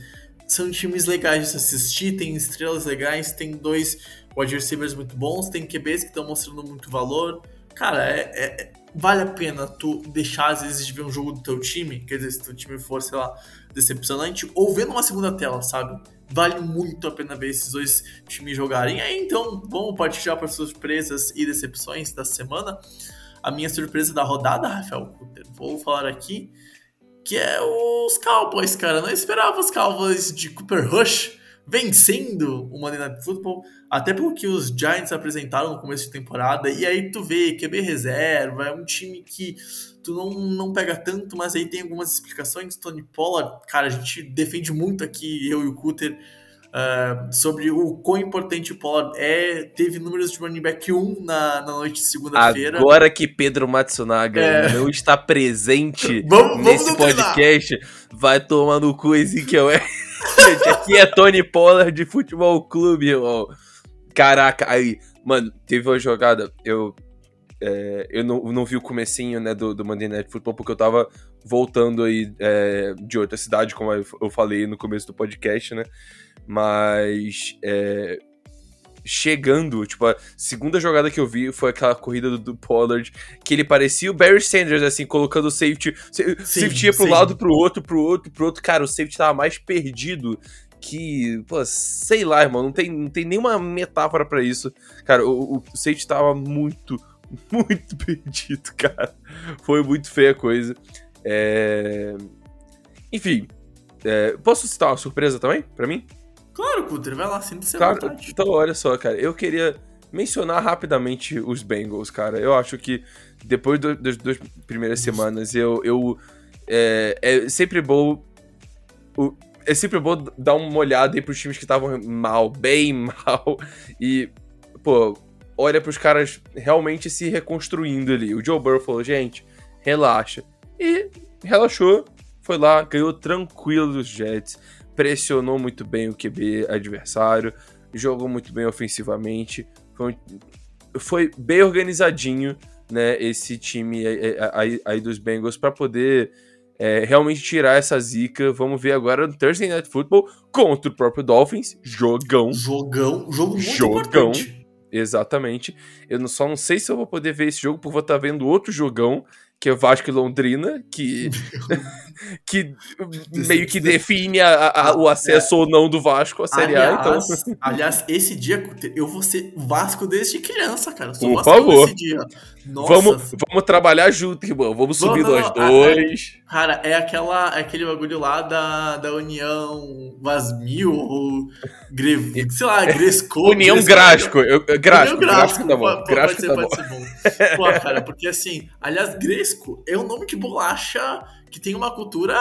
São times legais de se assistir, tem estrelas legais, tem dois wide receivers muito bons, tem QBs que estão mostrando muito valor. Cara, é, é, vale a pena tu deixar, às vezes, de ver um jogo do teu time, quer dizer, se teu time for, sei lá, decepcionante, ou ver numa segunda tela, sabe? Vale muito a pena ver esses dois times jogarem. Aí então, vamos partir para surpresas e decepções da semana. A minha surpresa da rodada, Rafael Kutter, vou falar aqui, que é os Cowboys, cara. Não esperava os Cowboys de Cooper Rush vencendo o Monday Night Football, até pelo que os Giants apresentaram no começo de temporada, e aí tu vê QB reserva, é um time que tu não, não pega tanto, mas aí tem algumas explicações. Tony Pollard, cara, a gente defende muito aqui, eu e o Cutter, uh, sobre o quão importante o Pollard é. Teve números de running back 1 na, na noite de segunda-feira.
Agora que Pedro Matsunaga é... não está presente vamos, nesse vamos podcast, vai tomar no cu Ezequiel. Gente, aqui é Tony Pollard de Futebol Clube, irmão. Caraca, aí, mano, teve uma jogada, eu é, eu não, não vi o comecinho, né, do, do Monday Night Football, porque eu tava voltando aí é, de outra cidade, como eu falei no começo do podcast, né, mas é, chegando, tipo, a segunda jogada que eu vi foi aquela corrida do, do Pollard, que ele parecia o Barry Sanders, assim, colocando o safety, sim, safety ia pro sim. lado, pro outro, pro outro, pro outro, cara, o safety tava mais perdido que, pô, sei lá, irmão, não tem, não tem nenhuma metáfora para isso. Cara, o, o safety tava muito, muito perdido, cara. Foi muito feia a coisa. É... Enfim, é... posso citar uma surpresa também, para mim?
Claro, Cutter, vai lá, sempre tá,
Então, olha só, cara, eu queria mencionar rapidamente os Bengals, cara. Eu acho que depois do, das duas primeiras semanas, eu. eu é, é sempre bom. O, é sempre bom dar uma olhada aí pros times que estavam mal, bem mal. E, pô, olha para os caras realmente se reconstruindo ali. O Joe Burrow falou, gente, relaxa. E relaxou, foi lá, ganhou tranquilo dos Jets, pressionou muito bem o QB adversário, jogou muito bem ofensivamente, foi, foi bem organizadinho, né, esse time aí, aí dos Bengals para poder é, realmente tirar essa zica. Vamos ver agora no Thursday Night Football contra o próprio Dolphins. Jogão.
Jogão. Jogo muito Jogão. importante.
Exatamente. Eu só não sei se eu vou poder ver esse jogo, porque vou estar tá vendo outro jogão, que é Vasco e Londrina, que, que meio que define a, a, o acesso é. ou não do Vasco à Série A. Então...
Aliás, esse dia eu vou ser Vasco desde criança, cara.
Sou Por favor. Vamos, vamos trabalhar junto, irmão. Vamos subir não, nós dois.
É, cara, é, aquela, é aquele bagulho lá da, da União Vasmil, ou Gre, sei lá, Gresco.
União Grasco. Eu, Grasco, Grasco, Grasco tá bom. Grasco
pode, ser, tá bom. pode ser bom. Pô, cara, porque assim, aliás, Gresco é um nome de bolacha que tem uma cultura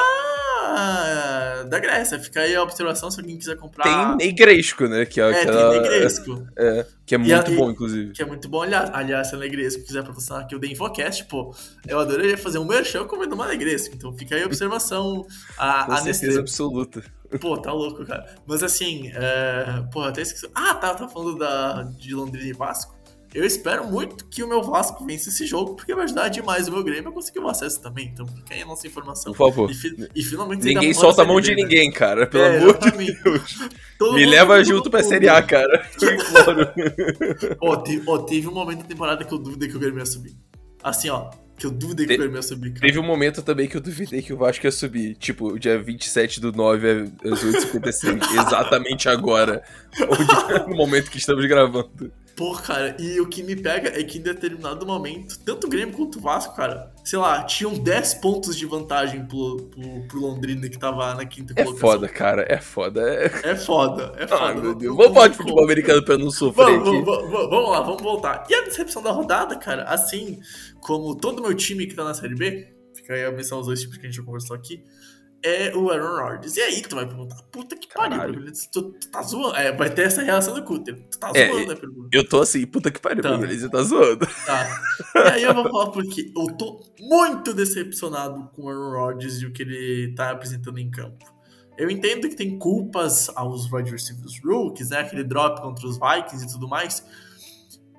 da Grécia. Fica aí a observação se alguém quiser comprar.
Tem negresco, né? Que é,
É, tem negresco.
é, que é
E
muito
a-
bom, inclusive.
Que é muito bom, aliás, aliás se a Negresco quiser patrocinar aqui o The Infocast, pô, eu adoraria fazer um merchan comendo uma Negresco. Então fica aí a observação. A,
Com
a
certeza
Nestlé.
absoluta.
Pô, tá louco, cara. Mas assim, é... pô, até esqueci. Ah, tá, tá falando da... de Londrina e Vasco. Eu espero muito que o meu Vasco vença esse jogo, porque vai ajudar demais o meu Grêmio a conseguir o acesso também. Então fica aí a nossa informação.
Por favor.
E, fi- e finalmente
Ninguém solta a mão de
né?
ninguém, cara. Pelo
É,
amor de. Deus.
Todo
Me leva junto pra Série A, cara.
Ó, ó, teve um momento da temporada que eu duvidei que o Grêmio ia subir. Assim, ó, que eu duvidei que o Grêmio ia subir, cara.
Teve um momento também que eu duvidei que o Vasco ia subir. Tipo, o dia 27 do 9 às 8h55. exatamente agora. Onde, no momento que estamos gravando.
Pô, cara, e o que me pega é que em determinado momento, tanto o Grêmio quanto o Vasco, cara, sei lá, tinham 10 pontos de vantagem pro, pro, pro Londrina que tava na quinta
É
colocação.
foda, cara. É foda. É...
É foda, é foda.
Ai, meu Deus. Vamos falar de futebol americano pra não sofrer
vamos, vamos, vamos lá, vamos voltar. E a decepção da rodada, cara, assim como todo meu time que tá na Série B, fica aí a menção aos dois times que a gente já conversou aqui, é o Aaron Rodgers. E aí tu vai perguntar, puta que pariu,
Caralho.
Bruno, tu, tu tá zoando? É, vai ter essa reação do Cutter. Tu tá
É,
zoando, né, pergunta?
Eu tô assim, puta que pariu,
Tá.
beleza, tá zoando.
Tá. E aí eu vou falar porque eu tô muito decepcionado com o Aaron Rodgers e o que ele tá apresentando em campo. Eu entendo que tem culpas aos wide receivers rookies, né? Aquele drop contra os Vikings e tudo mais.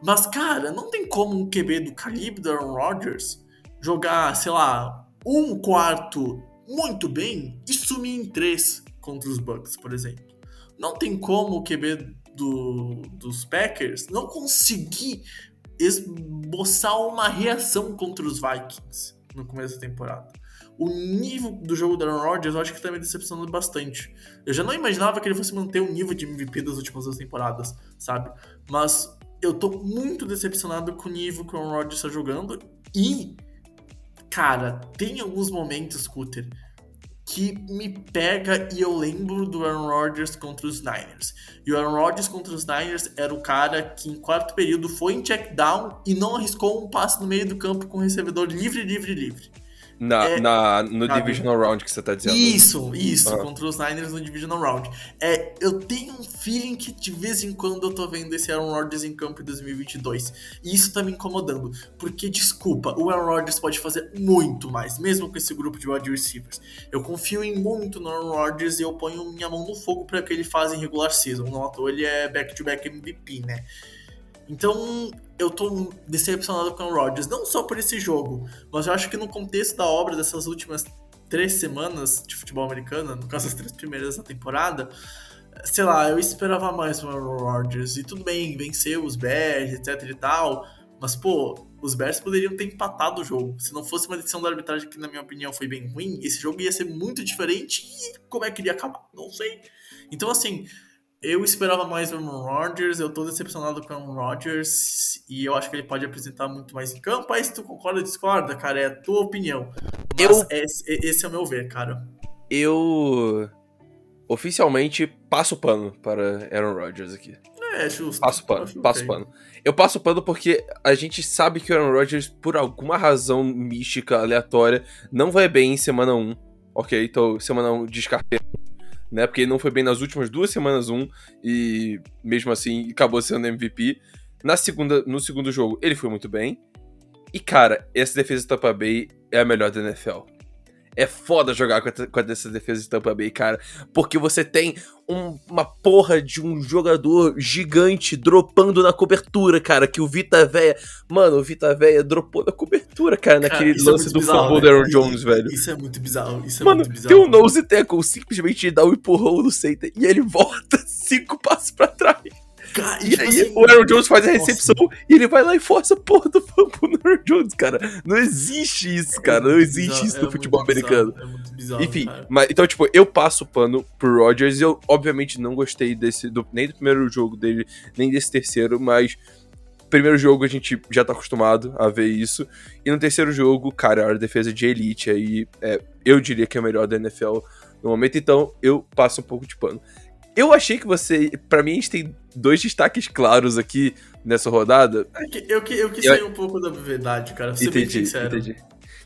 Mas, cara, não tem como um QB do calibre do Aaron Rodgers jogar, sei lá, um quarto muito bem e sumir em três contra os Bucks, por exemplo. Não tem como o QB do, dos Packers não conseguir esboçar uma reação contra os Vikings no começo da temporada. O nível do jogo do Aaron Rodgers eu acho que tá me decepcionando bastante. Eu já não imaginava que ele fosse manter o nível de MVP das últimas duas temporadas, sabe? Mas eu tô muito decepcionado com o nível que o Aaron Rodgers tá jogando e, cara, tem alguns momentos, Cutter, que me pega e eu lembro do Aaron Rodgers contra os Niners. E o Aaron Rodgers contra os Niners era o cara que em quarto período foi em check down e não arriscou um passe no meio do campo com o recebedor livre, livre, livre.
Na,
É,
na, no
sabe?
Divisional Round que você tá dizendo.
Isso, isso,
Ah.
contra os Niners no Divisional Round. É, eu tenho um feeling que de vez em quando eu tô vendo esse Aaron Rodgers em campo em 2022. E isso tá me incomodando. Porque, desculpa, o Aaron Rodgers pode fazer muito mais, mesmo com esse grupo de wide receivers. Eu confio em muito no Aaron Rodgers e eu ponho minha mão no fogo para que ele faz em regular season. Não à toa ele é back-to-back MVP, né? Então, eu tô decepcionado com o Rodgers, não só por esse jogo, mas eu acho que no contexto da obra dessas últimas três semanas de futebol americano, no caso as três primeiras da temporada, sei lá, eu esperava mais do Aaron Rodgers. E tudo bem, venceu os Bears, etc e tal, mas pô, os Bears poderiam ter empatado o jogo. Se não fosse uma decisão da arbitragem que, na minha opinião, foi bem ruim, esse jogo ia ser muito diferente e como é que ele ia acabar? Não sei. Então, assim, eu esperava mais do Aaron Rodgers, eu tô decepcionado com o Aaron Rodgers e eu acho que ele pode apresentar muito mais em campo. Aí se tu concorda ou discorda, cara, é a tua opinião. Mas
Eu-
esse, esse é o meu ver, cara.
Eu oficialmente passo pano para Aaron Rodgers aqui.
É, justo.
Passo pano,
Acho
passo pano. Eu passo pano porque a gente sabe que o Aaron Rodgers, por alguma razão mística, aleatória, não vai bem em semana 1. Ok, então semana 1 descartei. Né, porque ele não foi bem nas últimas duas semanas 1 e mesmo assim acabou sendo MVP. Na segunda, no segundo jogo ele foi muito bem. E cara, essa defesa de Tampa Bay é a melhor da NFL. É foda jogar com, com essa defesa de Tampa Bay, cara. Porque você tem um- uma porra de um jogador gigante dropando na cobertura, cara. Que o Vita Véia. Mano, o Vita Véia dropou na cobertura, cara,
Cara,
naquele
é
lance
muito
do
bizarro.
Aaron Jones, velho.
Isso é muito bizarro. Isso é
Mano,
muito bizarro.
tem um nose tackle, simplesmente dá um empurrão no center e ele volta cinco passos pra trás.
Cara,
E
tipo
aí
assim,
o Aaron Jones faz a
nossa.
recepção e ele vai lá e força a porra do fumble no Aaron Jones, cara. Não existe isso, cara. Não existe
bizarro,
isso
é
no
muito
futebol
bizarro,
americano.
É muito bizarro.
Enfim,
cara.
mas então, tipo, eu passo o pano pro Rodgers e eu, obviamente, não gostei desse, do- nem do primeiro jogo dele, nem desse terceiro, mas primeiro jogo a gente já tá acostumado a ver isso. E no terceiro jogo, cara, a defesa de elite aí, é, eu diria que é a melhor da NFL no momento, então eu passo um pouco de pano. Eu achei que você, Pra mim, a gente tem dois destaques claros aqui nessa rodada.
É que eu, que- eu quis
Eu-
sair um pouco da verdade, cara. Pra ser bem
Entendi,
sincero.
entendi.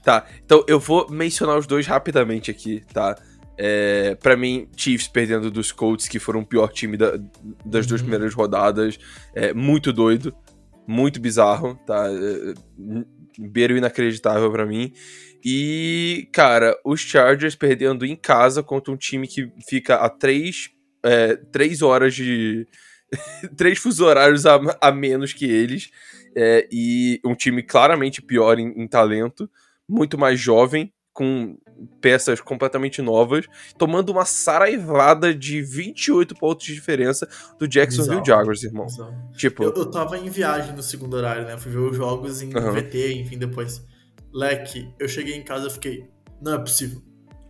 Tá, então eu vou mencionar os dois rapidamente aqui, tá? É, para mim, Chiefs perdendo dos Colts, que foram o pior time da, das duas primeiras rodadas, é muito doido, muito bizarro, tá? É, beiro inacreditável para mim. E, cara, os Chargers perdendo em casa contra um time que fica a três, é, três horas de. três fusos horários a, a menos que eles. É, e um time claramente pior em, em talento, muito mais jovem, com peças completamente novas, tomando uma saraivada de 28 pontos de diferença do Jacksonville Bizarro. Jaguars, irmão. Bizarro.
Tipo, eu, eu tava em viagem no segundo horário, né? Fui ver os jogos em uhum. VT, enfim, depois. Leque, eu cheguei em casa e fiquei, não é possível.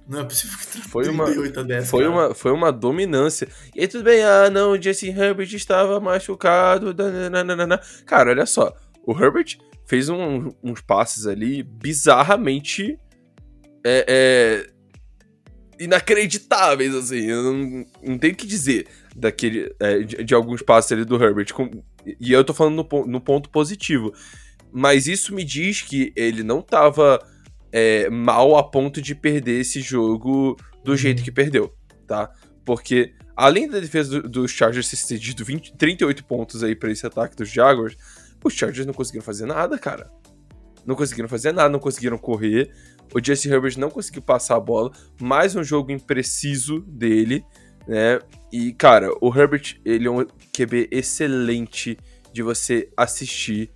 Não é possível que
foi uma, 10, foi uma Foi uma dominância. E aí tudo bem, ah, não, o Jesse Herbert estava machucado. Nananana. Cara, olha só. O Herbert fez um, uns passes ali bizarramente é, é, inacreditáveis, assim. Eu não, não tenho o que dizer daquele, é, de, de, alguns passes ali do Herbert. Com, e eu tô falando no, no, ponto positivo. Mas isso me diz que ele não tava é, mal a ponto de perder esse jogo do uhum. jeito que perdeu, tá? Porque além da defesa dos do Chargers ter cedido 20, 38 pontos aí para esse ataque dos Jaguars, os Chargers não conseguiram fazer nada, cara. Não conseguiram fazer nada, não conseguiram correr. O Jesse Herbert não conseguiu passar a bola. Mais um jogo impreciso dele, né? E, cara, o Herbert, ele é um QB excelente de você assistir.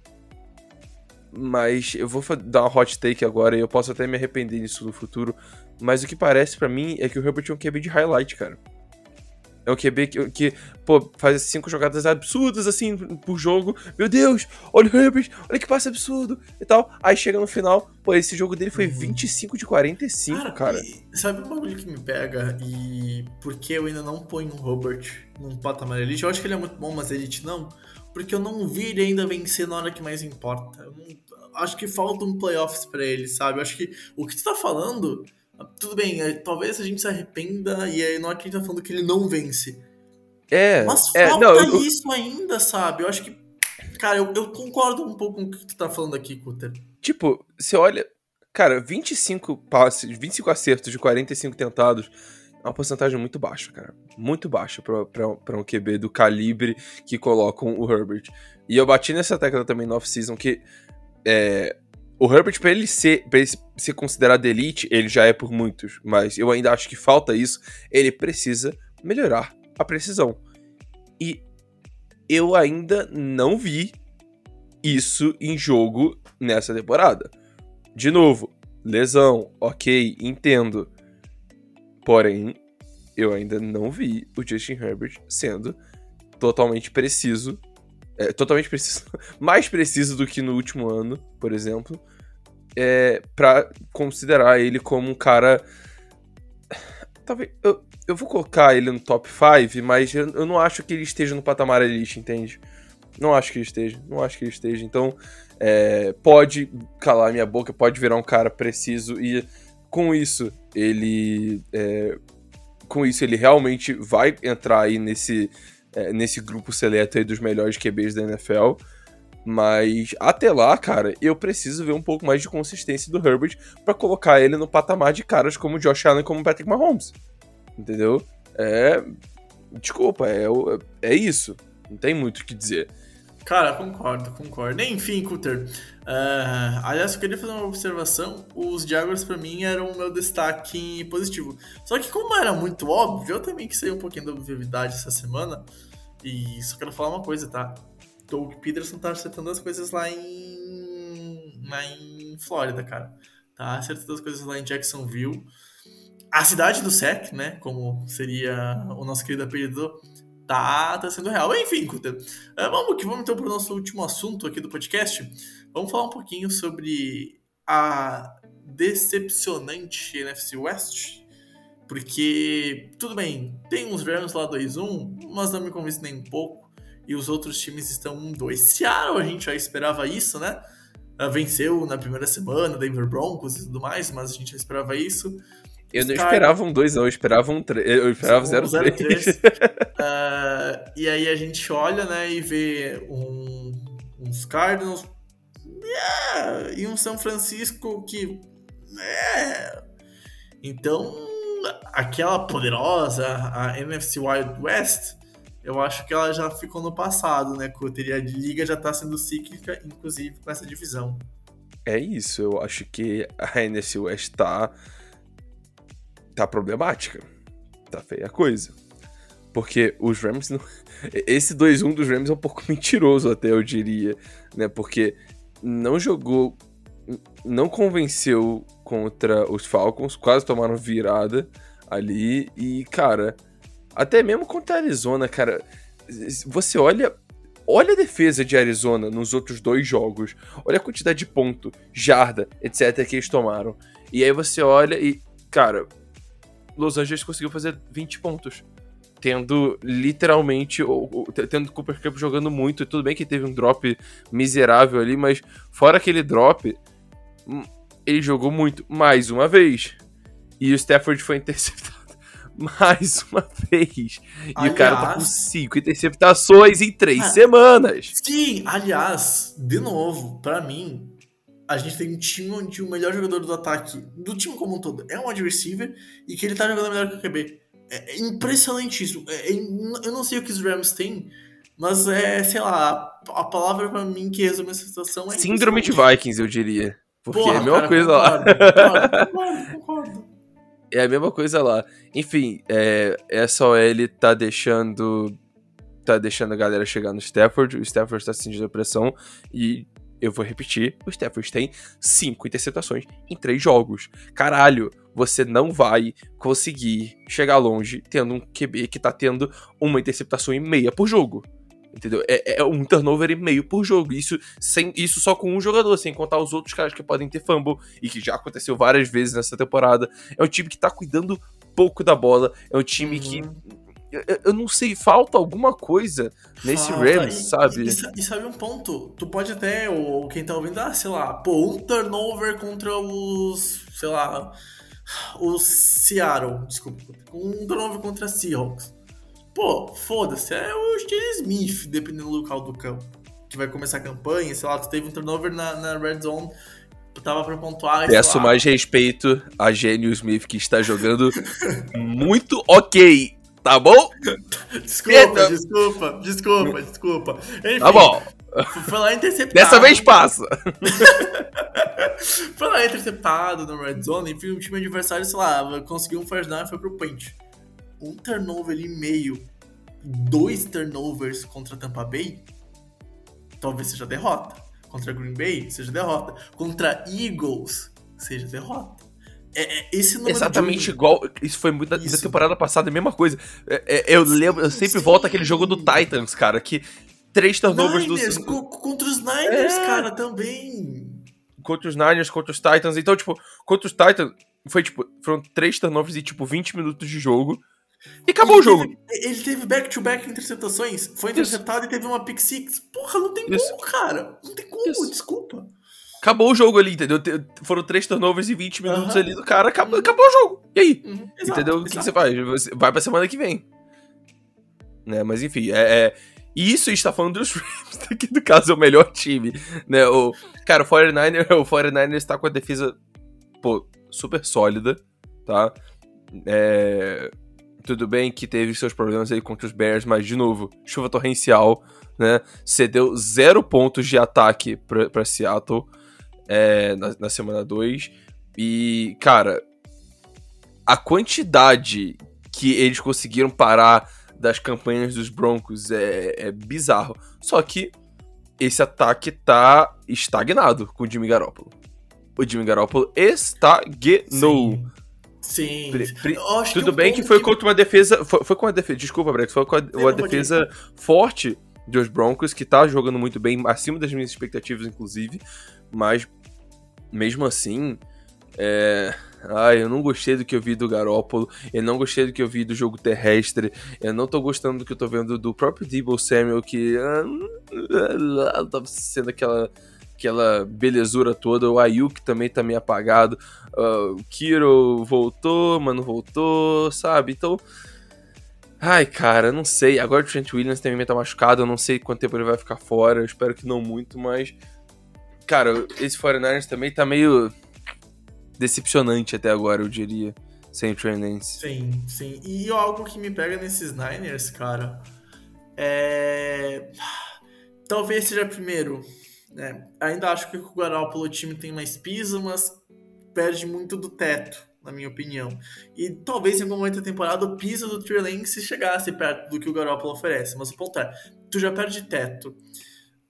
Mas eu vou dar uma hot take agora e eu posso até me arrepender nisso no futuro. Mas o que parece para mim é que o Herbert é um QB de highlight, cara. É um QB que, que, pô, faz cinco jogadas absurdas, assim, por jogo. Meu Deus, olha o Herbert, olha que passe absurdo e tal. Aí chega no final, pô, esse jogo dele foi uhum. 25 de 45, cara. cara.
E, sabe um bagulho que me pega? E por que eu ainda não ponho o Herbert num patamar elite? Eu acho que ele é muito bom, mas elite não. Porque eu não vi ele ainda vencer na hora que mais importa. Eu não, acho que falta um playoffs para ele, sabe? Eu acho que o que tu tá falando tudo bem, é, talvez a gente se arrependa e aí não é que a gente tá falando que ele não vence.
É.
Mas
é,
falta não, eu... isso ainda, sabe? Eu acho que. Cara, eu, eu, concordo um pouco com o que tu tá falando aqui, Cutter.
Tipo, você olha. Cara, 25 passes, 25 acertos de 45 tentados é uma porcentagem muito baixa, cara. Muito baixa pra um QB do calibre que colocam o Herbert. E eu bati nessa tecla também no off-season que. É, o Herbert, pra ele, ser, pra ele ser considerado elite, ele já é por muitos, mas eu ainda acho que falta isso. Ele precisa melhorar a precisão. E eu ainda não vi isso em jogo nessa temporada. De novo, lesão, ok, entendo. Porém, eu ainda não vi o Justin Herbert sendo totalmente preciso é, totalmente preciso, mais preciso do que no último ano, por exemplo, é, para considerar ele como um cara. Talvez. Eu, eu vou colocar ele no top 5, mas eu, eu não acho que ele esteja no patamar elite, entende? Não acho que ele esteja. Não acho que ele esteja. Então, é, pode calar minha boca, pode virar um cara preciso e com isso ele. É, com isso ele realmente vai entrar aí nesse é, nesse grupo seleto aí dos melhores QBs da NFL. Mas até lá, cara, eu preciso ver um pouco mais de consistência do Herbert para colocar ele no patamar de caras como Josh Allen como Patrick Mahomes. Entendeu? É. Desculpa, é, é isso. Não tem muito o que dizer.
Cara, concordo, concordo. Enfim, Cutter. Uh, aliás, eu queria fazer uma observação. Os Jaguars, para mim, eram o meu destaque positivo. Só que, como era muito óbvio, eu também quis sair um pouquinho da obviedade essa semana. E só quero falar uma coisa, tá? Doug Peterson tá acertando as coisas lá em. lá em Flórida, cara. Tá acertando as coisas lá em Jacksonville. A cidade do SEC, né? Como seria o nosso querido apelido, tá, tá sendo real. Enfim, Kuta, é, vamos que vamos então pro nosso último assunto aqui do podcast. Vamos falar um pouquinho sobre a decepcionante NFC West porque, tudo bem, tem uns Rams lá 2-1, mas não me convence nem um pouco. E os outros times estão 1-2. Seattle, a gente já esperava isso, né? Uh, venceu na primeira semana, Denver Broncos e tudo mais, mas a gente já esperava isso.
Eu não esperava um 2, eu esperava um 3. Eu esperava 0-3.
uh, e aí a gente olha, né, e vê um, uns Cardinals yeah, e um São Francisco que É. Então, aquela poderosa, a NFC Wild West, eu acho que ela já ficou no passado, né? Cutter? E a liga já tá sendo cíclica, inclusive, com essa divisão.
É isso, eu acho que a NFC West tá. tá problemática. Tá feia a coisa. Porque os Rams não. Esse 2-1 dos Rams é um pouco mentiroso, até eu diria, né? Porque não jogou. Não convenceu contra os Falcons, quase tomaram virada ali. E, cara, até mesmo contra a Arizona, cara. Você olha. Olha a defesa de Arizona nos outros dois jogos. Olha a quantidade de ponto, jarda, etc. que eles tomaram. E aí você olha e, cara, Los Angeles conseguiu fazer 20 pontos tendo literalmente, tendo Cooper Cup jogando muito, tudo bem que teve um drop miserável ali, mas fora aquele drop, ele jogou muito, mais uma vez. E o Stafford foi interceptado mais uma vez. E aliás, o cara tá com cinco interceptações em três ah, semanas.
Sim, aliás, de novo, para mim, a gente tem um time onde o melhor jogador do ataque, do time como um todo, é um wide receiver e que ele tá jogando melhor que o QB. É, é impressionantíssimo. É, é, eu não sei o que os Rams têm, mas é, sei lá, a, a palavra pra mim que resume essa situação é.
Síndrome de Vikings, eu diria. Porque Porra, é a mesma cara, coisa
concordo, lá. Concordo, concordo, concordo.
É a mesma coisa lá. Enfim, é, essa OL tá deixando. Tá deixando a galera chegar no Stafford. O Stafford tá sentindo pressão. E eu vou repetir: o Stafford tem cinco interceptações em três jogos. Caralho, você não vai conseguir chegar longe tendo um QB que tá tendo uma interceptação e meia por jogo. Entendeu? É, é, um turnover e meio por jogo. Isso, sem, isso só com um jogador, sem contar os outros caras que podem ter fumble e que já aconteceu várias vezes nessa temporada. É um time que tá cuidando pouco da bola. É um time uhum. que. Eu, não sei, falta alguma coisa nesse falta. Rams, e, sabe?
E, e, sabe um ponto? Tu pode até, ou quem tá ouvindo, ah, sei lá, pô, um turnover contra os. sei lá o Seattle, desculpa, um turnover contra Seahawks. Pô, foda-se, é o Steve Smith, dependendo do local do campo, que vai começar a campanha, sei lá, tu teve um turnover na, na red zone, tu tava pra pontuar...
Peço mais respeito a Gênio Smith, que está jogando muito ok, tá bom?
desculpa, desculpa, desculpa, desculpa.
Enfim, tá bom.
Foi lá interceptado.
Dessa vez passa.
foi lá interceptado no red zone. Enfim, o time adversário, sei lá, conseguiu um first down e foi pro punch. Um turnover e meio, dois turnovers contra Tampa Bay, talvez seja derrota. Contra Green Bay, seja derrota. Contra Eagles, seja derrota. É, é, esse
Exatamente de... igual. Isso foi muito da, da temporada passada, a mesma coisa. É, é eu lembro, eu sempre Sim. volto aquele jogo do Titans, cara, que três turnovers
Niners, do. Contra os Niners, é. cara, também.
Contra os Niners, contra os Titans. Então, tipo, contra os Titans, foi tipo, foram três turnovers e, tipo, 20 minutos de jogo. E acabou
ele
o jogo.
Teve, ele teve back-to-back -back interceptações. Foi interceptado Isso. e teve uma pick six. Porra, não tem Isso. como, cara. Não tem como, Isso. desculpa.
Acabou o jogo ali, entendeu? Foram três turnovers e 20 minutos ali do cara, acabou, acabou o jogo. E aí? Uhum. Exato, entendeu? O que, que, você faz? Você vai pra semana que vem. Né? Mas enfim, é, é isso está falando dos Rams, que no caso é o melhor time, né? O, cara, o 49ers, o 49ers está com a defesa, pô, super sólida, tá? É, tudo bem que teve seus problemas aí contra os Bears, mas, de novo, chuva torrencial, né? Cedeu zero pontos de ataque para Seattle é, na, na semana 2. E, cara, a quantidade que eles conseguiram parar das campanhas dos Broncos é, é bizarro. Só que esse ataque tá estagnado com o Jimmy Garoppolo. O Jimmy Garoppolo estagnou.
Sim.
Sim. Tudo bem que foi que... contra uma defesa. Foi, foi com uma defesa. Desculpa, Brex. Foi com a, uma defesa forte dos Broncos, que tá jogando muito bem, acima das minhas expectativas, inclusive. Mas, mesmo assim. É Ai, eu não gostei do que eu vi do Garópolo, eu não gostei do que eu vi do jogo terrestre, eu não tô gostando do que eu tô vendo do próprio Debo Samuel, que ah, tá sendo aquela aquela belezura toda, o Ayuk também tá meio apagado, uh, o Kiro voltou, mas não voltou, sabe? Então, ai cara, não sei, agora o Trent Williams também tá machucado, eu não sei quanto tempo ele vai ficar fora, eu espero que não muito, mas cara, esse 49ers também tá meio decepcionante até agora, eu diria, sem o Lance.
Sim, sim. E algo que me pega nesses Niners, cara, é. Talvez seja primeiro. Né? Ainda acho que o Garoppolo time tem mais piso, mas perde muito do teto, na minha opinião. E talvez em algum momento da temporada o piso do Trey Lance chegasse perto do que o Garoppolo oferece. Mas o ponto é, tu já perde teto.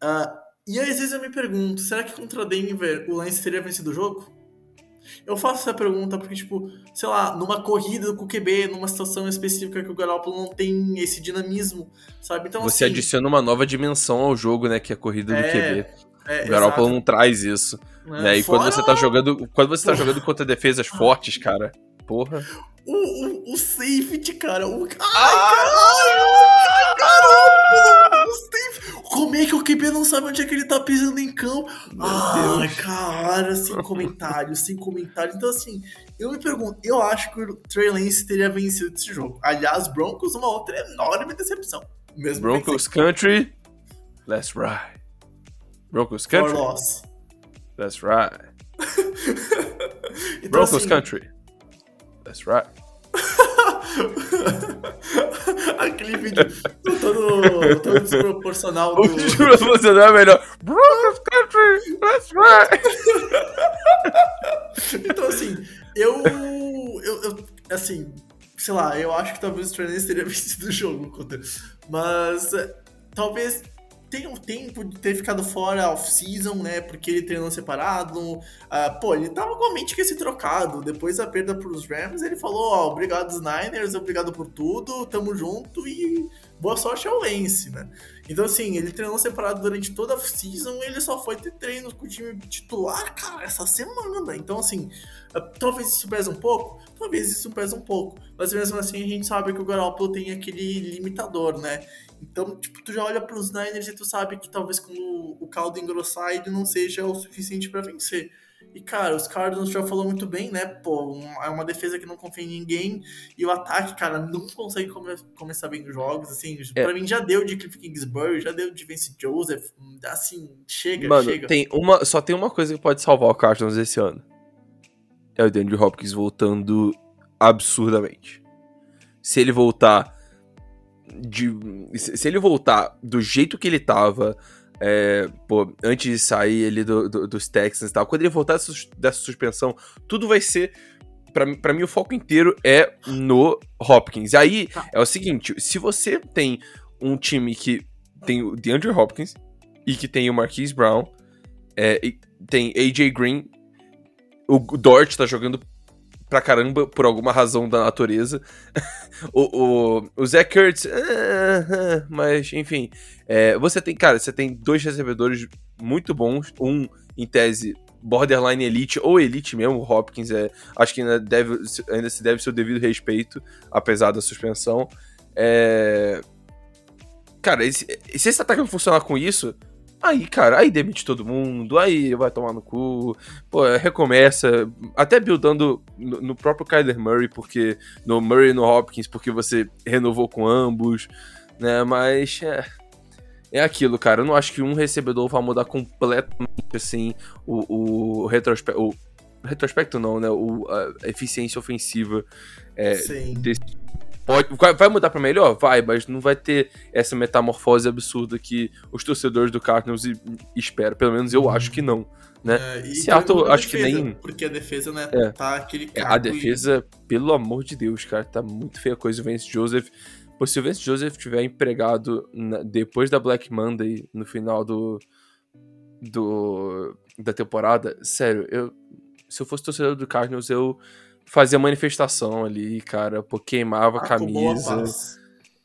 Uh, e aí, às vezes eu me pergunto, será que contra Denver o Lance teria vencido o jogo? Eu faço essa pergunta porque, tipo, sei lá, numa corrida com o QB, numa situação específica que o Garoppolo não tem esse dinamismo, sabe? Então,
Você
assim,
adiciona uma nova dimensão ao jogo, né? Que é a corrida do
É,
QB.
É,
O Garoppolo
exato.
não traz isso.
É,
né? E quando
fora
você tá jogando. Quando você tá jogando contra defesas fortes, cara. Porra.
O, o, o safety, cara. O... Ai, caralho! Garoppolo! O safety. Como é que o QB não sabe onde é que ele tá pisando em campo? Ai, cara, sem comentários, sem comentários. Então, assim, eu me pergunto, eu acho que o Trey Lance teria vencido esse jogo. Aliás, Broncos, uma outra enorme decepção. Mesmo
Broncos Country. Let's ride. Broncos
for
Country.
loss.
Let's ride.
Então, assim,
Country. Let's ride.
Aquele vídeo todo, todo desproporcional do.
O juro você não é melhor. Broncos Country. Let's ride.
Então, assim, eu, eu, eu- Assim, sei lá, eu acho que talvez o Lance teria vencido o jogo contra. Mas é, talvez tenha um tempo de ter ficado fora off-season, né? Porque ele treinou separado. Ah, pô, ele tava com a mente que ia ser trocado. Depois da perda pros Rams, ele falou: Ó, obrigado, os Niners, obrigado por tudo, tamo junto e boa sorte ao Lance, né? Então, assim, ele treinou separado durante toda a season ele só foi ter treinos com o time titular, cara, essa semana. Então, assim, ah, talvez isso pese um pouco, talvez isso pese um pouco. Mas mesmo assim, a gente sabe que o Garoppolo tem aquele limitador, né? Então, tipo, tu já olha pros Niners e tu sabe que talvez quando o caldo engrossar, ele não seja o suficiente pra vencer. E, cara, os Cardinals já falou muito bem, né? Pô, é uma defesa que não confia em ninguém. E o ataque, cara, não consegue come- começar bem os jogos. Assim,
É.
pra mim já deu de Cliff Kingsbury, já deu de Vince Joseph. Assim, chega,
Mano,
chega.
tem uma, só tem uma coisa que pode salvar o Cardinals esse ano. É o Andrew Hopkins voltando absurdamente. Se ele voltar de se ele voltar do jeito que ele tava é, pô, antes de sair ele do, do- dos Texans e tal, quando ele voltar dessa, sus- dessa suspensão, tudo vai ser Pra, mim- o foco inteiro é no Hopkins. E aí,
Tá.
é o seguinte: se você tem um time que tem o DeAndre Hopkins e que tem o Marquise Brown, é, e tem AJ Green, o Dort tá jogando pra caramba por alguma razão da natureza. o, o, o Zach Ertz, ah, ah, mas enfim, é, você tem, cara, você tem dois recebedores muito bons, um em tese borderline elite ou elite mesmo, o Hopkins é, acho que ainda, deve, ainda se deve seu devido respeito, apesar da suspensão. É, cara, esse- se esse ataque não funcionar com isso, aí, cara, aí demite todo mundo, aí vai tomar no cu, pô, recomeça, até buildando no, no próprio Kyler Murray, porque no Murray e no Hopkins, porque você renovou com ambos, né, mas é, é aquilo, cara, eu não acho que um recebedor vai mudar completamente, assim, o, o, retrospecto, o retrospecto não, né, o, a eficiência ofensiva é, desse- Pode, vai- mudar pra melhor? Vai, mas não vai ter essa metamorfose absurda que os torcedores do Cardinals esperam. Pelo menos eu acho que não. né?
É, e
Seattle, acho que
defesa,
nem-
Porque a defesa, né,
É.
tá aquele
É, a
caco e-
defesa, pelo amor de Deus, cara, tá muito feia a coisa. O Vance Joseph. Pô, se o Vance Joseph tiver empregado na- depois da Black Monday, no final do, do da temporada, sério, eu se eu fosse torcedor do Cardinals, eu fazia manifestação ali, cara, pô, queimava a
Acabou a
camisa.
paz.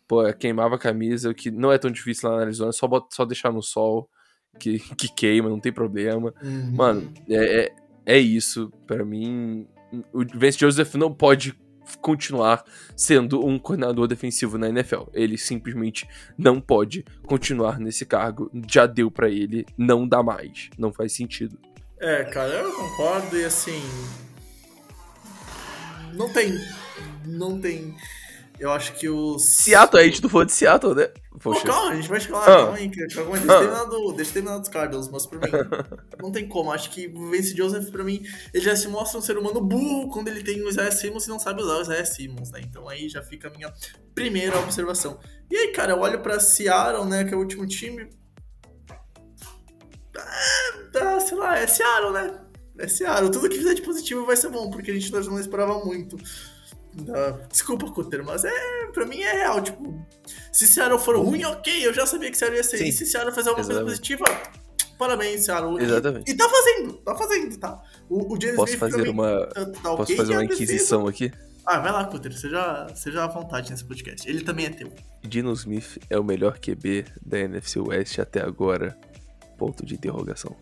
Pô, queimava a camisa, o que não é tão difícil lá na Arizona, só, bota, só deixar no sol que, que queima, não tem problema.
Uhum.
Mano, é, é, é isso. Pra mim, o Vance Joseph não pode continuar sendo um coordenador defensivo na NFL. Ele simplesmente não pode continuar nesse cargo. Já deu pra ele, não dá mais. Não faz sentido.
É, cara, eu concordo e assim. Não tem. Não tem. Eu acho que os.
Seattle, a gente não falou de Seattle, né?
Pô,
Poxa.
calma, a gente vai chegar lá,
Ah.
calma aí, calma aí. Deixa eu
Ah.
terminar, do, deixa terminar dos Cardinals, mas pra mim, não tem como. Acho que o Vince Joseph, pra mim, ele já se mostra um ser humano burro quando ele tem o Isaiah Simmons e não sabe usar o Isaiah Simmons, né? Então aí já fica a minha primeira observação. E aí, cara, eu olho pra Seattle, né, que é o último time. Ah, tá, sei lá, é Seattle, né? É Seattle. Tudo que fizer de positivo vai ser bom, porque a gente não esperava muito. Desculpa, Cutter, mas é, pra mim é real, tipo, se Seattle for ruim, ok, eu já sabia que Seattle ia ser.
Sim.
E se Seattle fazer alguma coisa positiva, parabéns. E-
Exatamente.
E, tá fazendo, tá fazendo, tá? O, o James
Posso
Smith
fazer uma.
tá, tá
Posso
ok,
fazer
e
uma inquisição aqui?
Ah, vai lá, Cutter, seja, seja à vontade nesse podcast. Ele também é teu.
Dino Smith é o melhor QB da NFC West até agora. Ponto de interrogação.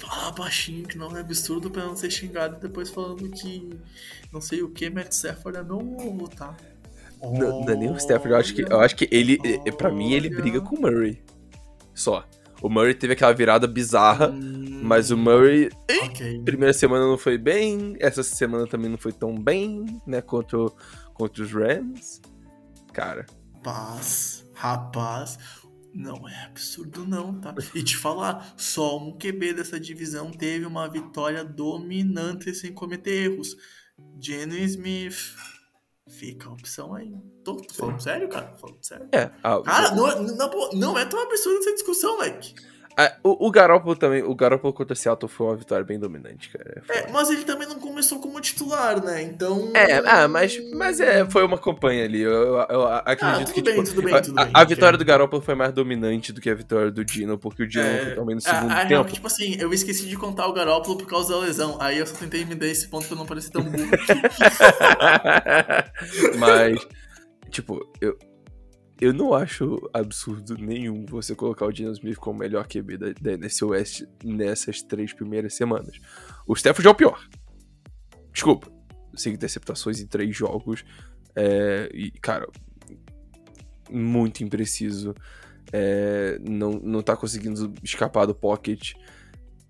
Fala baixinho que não é absurdo pra não ser xingado depois falando que não sei o que, Matt Stafford é meu ovo, tá?
Não, não é nem o Stafford, eu acho que, eu acho que ele, eh, pra mim, ele
Olha.
briga com o Murray. Só. O Murray teve aquela virada bizarra,
Hum,
mas o Murray,
Ok.
primeira semana não foi bem, essa semana também não foi tão bem, né, contra, contra os Rams. Cara,
Rapaz, rapaz, não é absurdo não, tá? E te falar, só um QB dessa divisão teve uma vitória dominante sem cometer erros. Geno Smith. Fica a opção aí. Tô, tô falando sério, cara? Tô falando sério.
é.
Cara, não, é- não, não é tão absurdo essa discussão, moleque.
A- o, o Garoppolo também, o Garoppolo contra o Seattle foi uma vitória bem dominante, cara.
É, mas ele também não começou como titular, né? Então.
É, ah, mas, mas é, foi uma campanha ali. Eu, eu- eu acredito
Ah, tudo
que
bem,
tipo,
tudo bem,
a,
tudo
a-
bem.
a vitória do Garoppolo foi mais dominante do que a vitória do Dino, porque o Dino
É,
foi também no
a-
segundo
a é
tempo.
que, tipo assim, eu esqueci de contar o Garópolo por causa da lesão. Aí eu só tentei me dar esse ponto pra não parecer tão burro.
mas, tipo, eu, eu não acho absurdo nenhum você colocar o Dino Smith como melhor QB da, da NFC West nessas três primeiras semanas. O Stafford é o pior. Desculpa. Cinco interceptações em três jogos. É, e, cara, muito impreciso. É, não, não tá conseguindo escapar do pocket.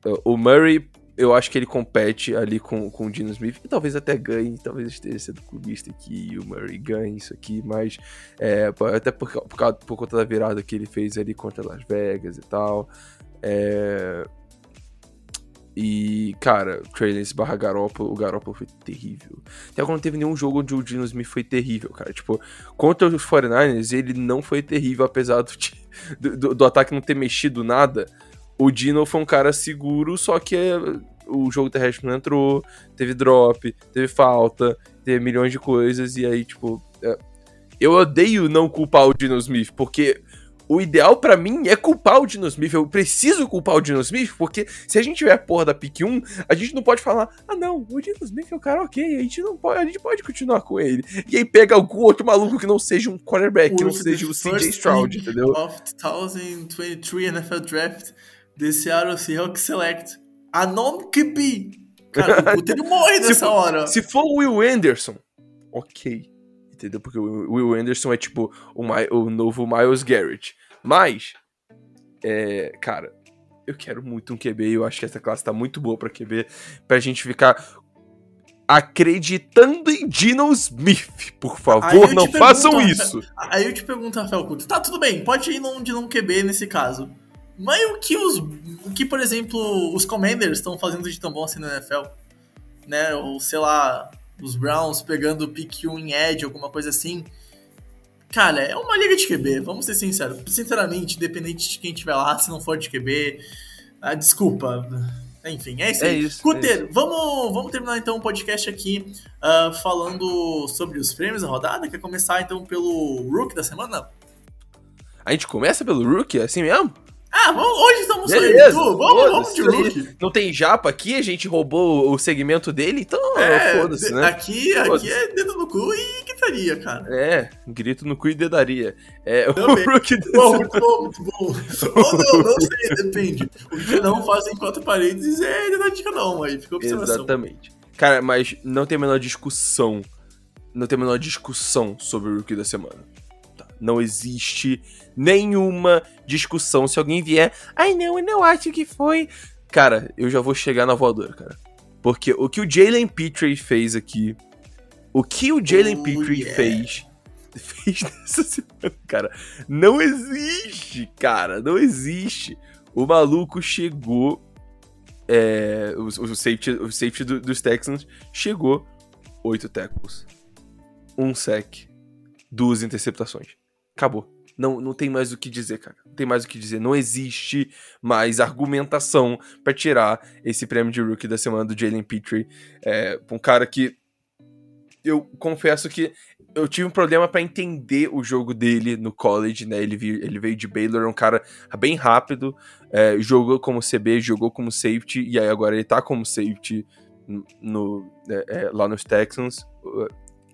Uh, O Murray, eu acho que ele compete ali com, com o Dino Smith e talvez até ganhe, talvez esteja sendo clubista aqui e o Murray ganhe isso aqui, mas é, até por, por, causa- por conta da virada que ele fez ali contra Las Vegas e tal. É, e, cara, Trey Lance barra Garoppolo, o Garoppolo foi terrível. Até agora não teve nenhum jogo onde o Dino Smith foi terrível, cara. Tipo, contra os 49ers, ele não foi terrível, apesar do, do- do ataque não ter mexido nada. O Dino foi um cara seguro, só que é, o jogo terrestre não entrou, teve drop, teve falta, teve milhões de coisas, e aí, tipo. é, eu odeio não culpar o Dino Smith, porque o ideal pra mim é culpar o Dino Smith. Eu preciso culpar o Dino Smith, porque se a gente tiver a porra da pick 1, a gente não pode falar, ah não, o Dino Smith é o cara ok, a gente não pode, a gente pode continuar com ele. E aí pega algum outro maluco que não seja um quarterback, que não seja o CJ Stroud, entendeu?
Of 2023 NFL Draft, the Seattle Seahawks select a non-QB. Cara, o Cutter morre nessa
for-
hora.
Se for o Will Anderson, ok. Entendeu? Porque o Will Anderson é tipo o, Mi- o novo Miles Garrett. Mas, é, cara, eu quero muito um QB. Eu acho que essa classe tá muito boa pra QB. Pra gente ficar acreditando em Dino Smith. Por favor, não
pergunto,
façam isso.
Aí eu te pergunto, Rafael Couto, tá tudo bem, pode ir num de não QB nesse caso. Mas o que os. O que, por exemplo, os Commanders estão fazendo de tão bom assim na NFL? Né? Ou sei lá, os Browns pegando o pick 1 em Edge, alguma coisa assim. Cara, é uma liga de QB, vamos ser sinceros. Sinceramente, independente de quem tiver lá, se não for de QB. Ah, desculpa. Enfim, é isso
É
aí.
isso,
Cuter, vamos, vamos terminar então o podcast aqui ah, falando sobre os prêmios da rodada. Quer começar então pelo Rook da semana?
A gente começa pelo Rookie, assim mesmo?
Ah, vamos, hoje estamos só eu tu. Vamos, vamos de. Rook.
Não tem japa aqui, a gente roubou o segmento dele, então
É,
foda-se, né?
Aqui, aqui
Foda-se.
é dedo no cu e gritaria, cara.
É, grito no cu e dedaria. É, o
Também.
Rookie
Bom, muito bom, muito bom. Ou não, não sei, depende. O que não fazem quatro paredes é dedade de cada um aí, fica a observação.
Exatamente. Cara, mas não tem a menor discussão. Não tem a menor discussão sobre o Rookie da semana. Não existe nenhuma discussão. Se alguém vier, ai não, eu não acho que foi. Cara, eu já vou chegar na voadora, cara. Porque o que o Jalen Petrie fez aqui. O que o Jalen
Oh,
Petrie
yeah.
fez fez nessa semana, cara. Não existe, cara. Não existe. O maluco chegou. É, o, o safety, o safety do, dos Texans chegou. Oito tackles. Um sec. Duas interceptações. Acabou. Não, não tem mais o que dizer, cara. Não tem mais o que dizer. Não existe mais argumentação para tirar esse prêmio de rookie da semana do Jalen Petrie. É, um cara que eu confesso que eu tive um problema para entender o jogo dele no college, né? Ele, veio, ele veio de Baylor, é um cara bem rápido, é, jogou como CB, jogou como safety, e aí agora ele tá como safety no, é, é, lá nos Texans,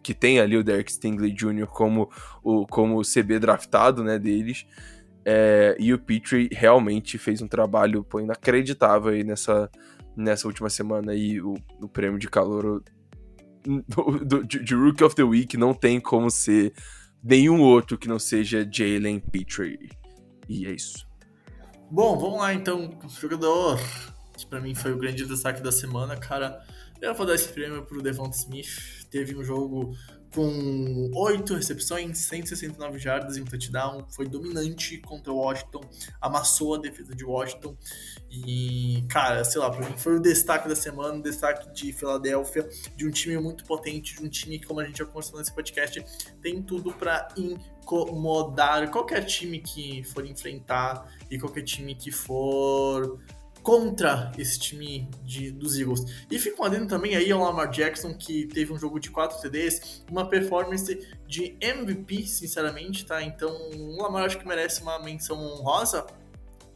que tem ali o Derek Stingley Jr. como o como CB draftado, né, deles. É, e o Petrie realmente fez um trabalho pô, inacreditável aí nessa, nessa última semana aí, o, o prêmio de calor do, do, de Rookie of the Week não tem como ser nenhum outro que não seja Jalen Petrie. E é isso.
Bom, vamos lá então. Jogador pra mim foi o grande destaque da semana, cara. Eu vou dar esse prêmio pro Devonta Smith. Teve um jogo com 8 recepções, 169 jardas e um touchdown. Foi dominante contra o Washington, amassou a defesa de Washington. E, cara, sei lá, pra mim foi o destaque da semana, o destaque de Filadélfia, de um time muito potente, de um time que, como a gente já conversou nesse podcast, tem tudo para incomodar qualquer time que for enfrentar e qualquer time que for contra esse time de, dos Eagles. E fica adendo também aí ao Lamar Jackson, que teve um jogo de 4 TDs, uma performance de MVP, sinceramente, tá? Então, o Lamar acho que merece uma menção honrosa,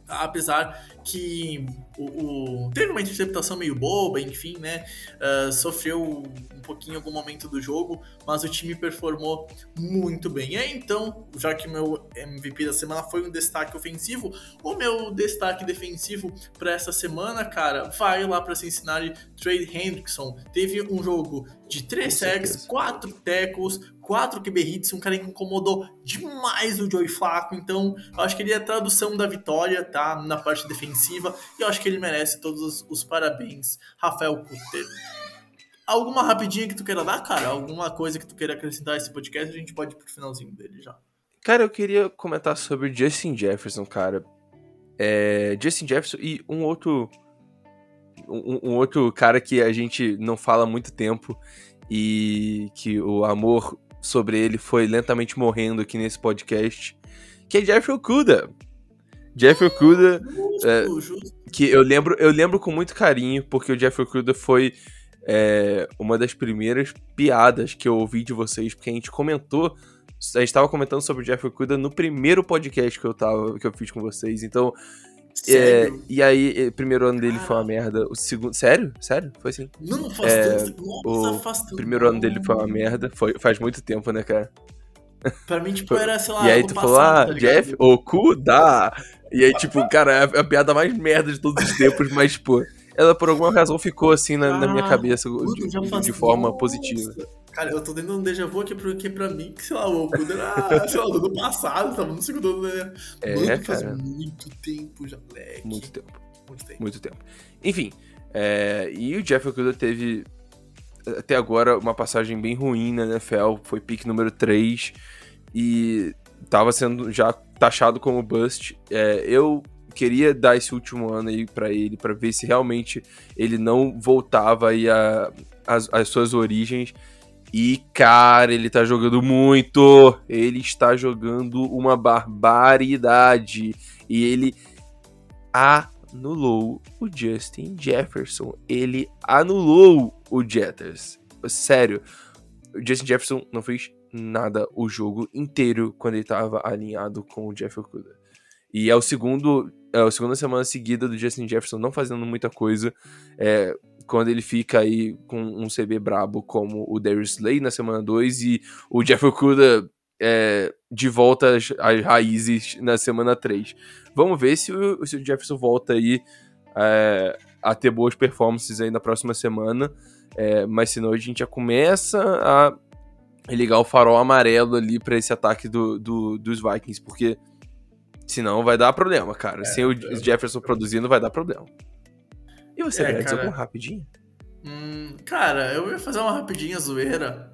apesar que o, o, teve uma interceptação meio boba, enfim, né? Uh, sofreu um pouquinho em algum momento do jogo, mas o time performou muito bem. E aí, então, já que meu MVP da semana foi um destaque ofensivo, o meu destaque defensivo para essa semana, cara, vai lá para Cincinnati. Trade Hendrickson teve um jogo de 3 sacks, 4 tackles, 4 QB hits, um cara que incomodou demais o Joey Flacco, então eu acho que ele é a tradução da vitória, tá? Na parte defensiva, e eu acho que ele merece todos os, os parabéns, Rafael Cutter. Alguma rapidinha que tu queira dar, cara? Alguma coisa que tu queira acrescentar a esse podcast? A gente pode ir pro finalzinho dele já.
Cara, eu queria comentar sobre Justin Jefferson, cara. É, Justin Jefferson e um outro. Um, um, outro cara que a gente não fala há muito tempo e que o amor sobre ele foi lentamente morrendo aqui nesse podcast, que é Jeff Okuda. Jeff Okuda, é, que eu lembro, eu lembro com muito carinho, porque o Jeff Okuda foi é, uma das primeiras piadas que eu ouvi de vocês, porque a gente comentou, a gente estava comentando sobre o Jeff Okuda no primeiro podcast que eu tava, que eu fiz com vocês, então é, e aí, o primeiro ano dele foi uma merda. O segundo. Sério? Sério? Foi assim?
Não, faz é, tanto. Nossa,
o
faz tanto.
primeiro ano dele foi uma merda. Foi, faz muito tempo, né, cara?
Pra mim, tipo, era, sei lá.
E aí tu passado, falou, ah, tá Jeff, o cu dá. E aí, tipo, cara, é a piada mais merda de todos os tempos, mas, tipo, ela por alguma razão ficou assim na, ah, na minha cabeça de, de forma positiva.
Cara, eu tô dando um déjà vu aqui porque pra mim, que sei lá, o Okuda era, sei lá, do ano passado, tava no segundo ano, né?
É, Mano, cara.
faz muito tempo já, moleque.
Muito tempo. Muito tempo. Muito tempo. Enfim, é, e o Jeff Okuda teve até agora uma passagem bem ruim na NFL, foi pick número 3 e tava sendo já taxado como bust. É, eu queria dar esse último ano aí para ele, para ver se realmente ele não voltava aí a, as, as suas origens e, cara, ele tá jogando muito. Ele está jogando uma barbaridade. E ele anulou o Justin Jefferson. Ele anulou o Jetters. Sério, o Justin Jefferson não fez nada o jogo inteiro quando ele estava alinhado com o Jeff Okuda. E é o segundo, é a segunda semana seguida do Justin Jefferson não fazendo muita coisa. É, quando ele fica aí com um CB brabo como o Darius Slay na semana 2 e o Jeff Okuda é, de volta às, às, raízes na semana 3. Vamos ver se o, se o Jefferson volta aí é, a ter boas performances aí na próxima semana. É, mas senão a gente já começa a ligar o farol amarelo ali para esse ataque do, do, dos Vikings, porque senão vai dar problema, cara. É, Sem o é. Jefferson produzindo, vai dar problema. E você, é, Brex, algum rapidinho?
Hum, cara, eu ia fazer uma rapidinha zoeira.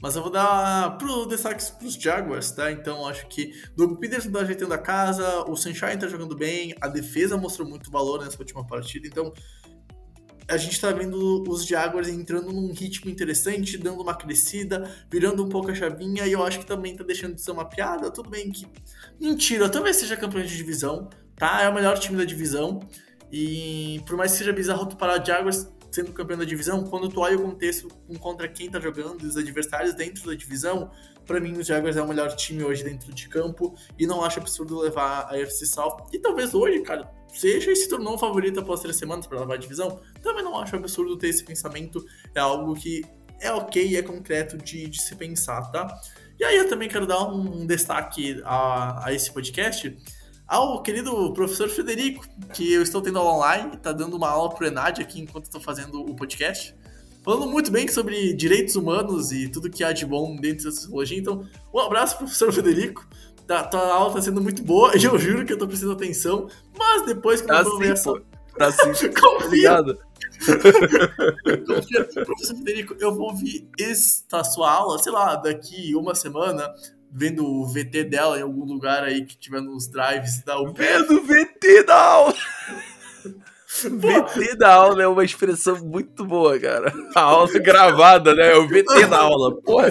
Mas eu vou dar pro destaque pros Jaguars, tá? Então acho que Doug Peterson tá ajeitando a casa, o Sunshine tá jogando bem, a defesa mostrou muito valor nessa última partida, então a gente tá vendo os Jaguars entrando num ritmo interessante, dando uma crescida, virando um pouco a chavinha, e eu acho que também tá deixando de ser uma piada. Tudo bem que. Mentira, talvez seja campeão de divisão, tá? É o melhor time da divisão. E por mais que seja bizarro tu parar Jaguars sendo campeão da divisão, quando tu olha o contexto contra quem tá jogando, os adversários dentro da divisão, para mim os Jaguars é o melhor time hoje dentro de campo e não acho absurdo levar a FC South. E talvez hoje, cara, seja e se tornou um favorito após três semanas para levar a divisão. Também não acho absurdo ter esse pensamento, é algo que é ok é concreto de, de se pensar, tá? E aí eu também quero dar um destaque a, a esse podcast ao querido professor Frederico, que eu estou tendo aula online, está dando uma aula pro Enad aqui enquanto estou fazendo o podcast. Falando muito bem sobre direitos humanos e tudo que há de bom dentro da psicologia. Então, um abraço, professor Frederico. Tá, tua aula está sendo muito boa, eu juro que eu estou prestando atenção, mas depois que eu vou ver essa...
Pra sim,
Confia. Confia, professor Federico, eu vou ouvir esta sua aula, sei lá, daqui uma semana, vendo o VT dela em algum lugar aí que tiver nos drives da UP.
Vendo VT da aula. VT da aula é uma expressão muito boa, cara. A aula gravada, né? É o VT da aula. Porra.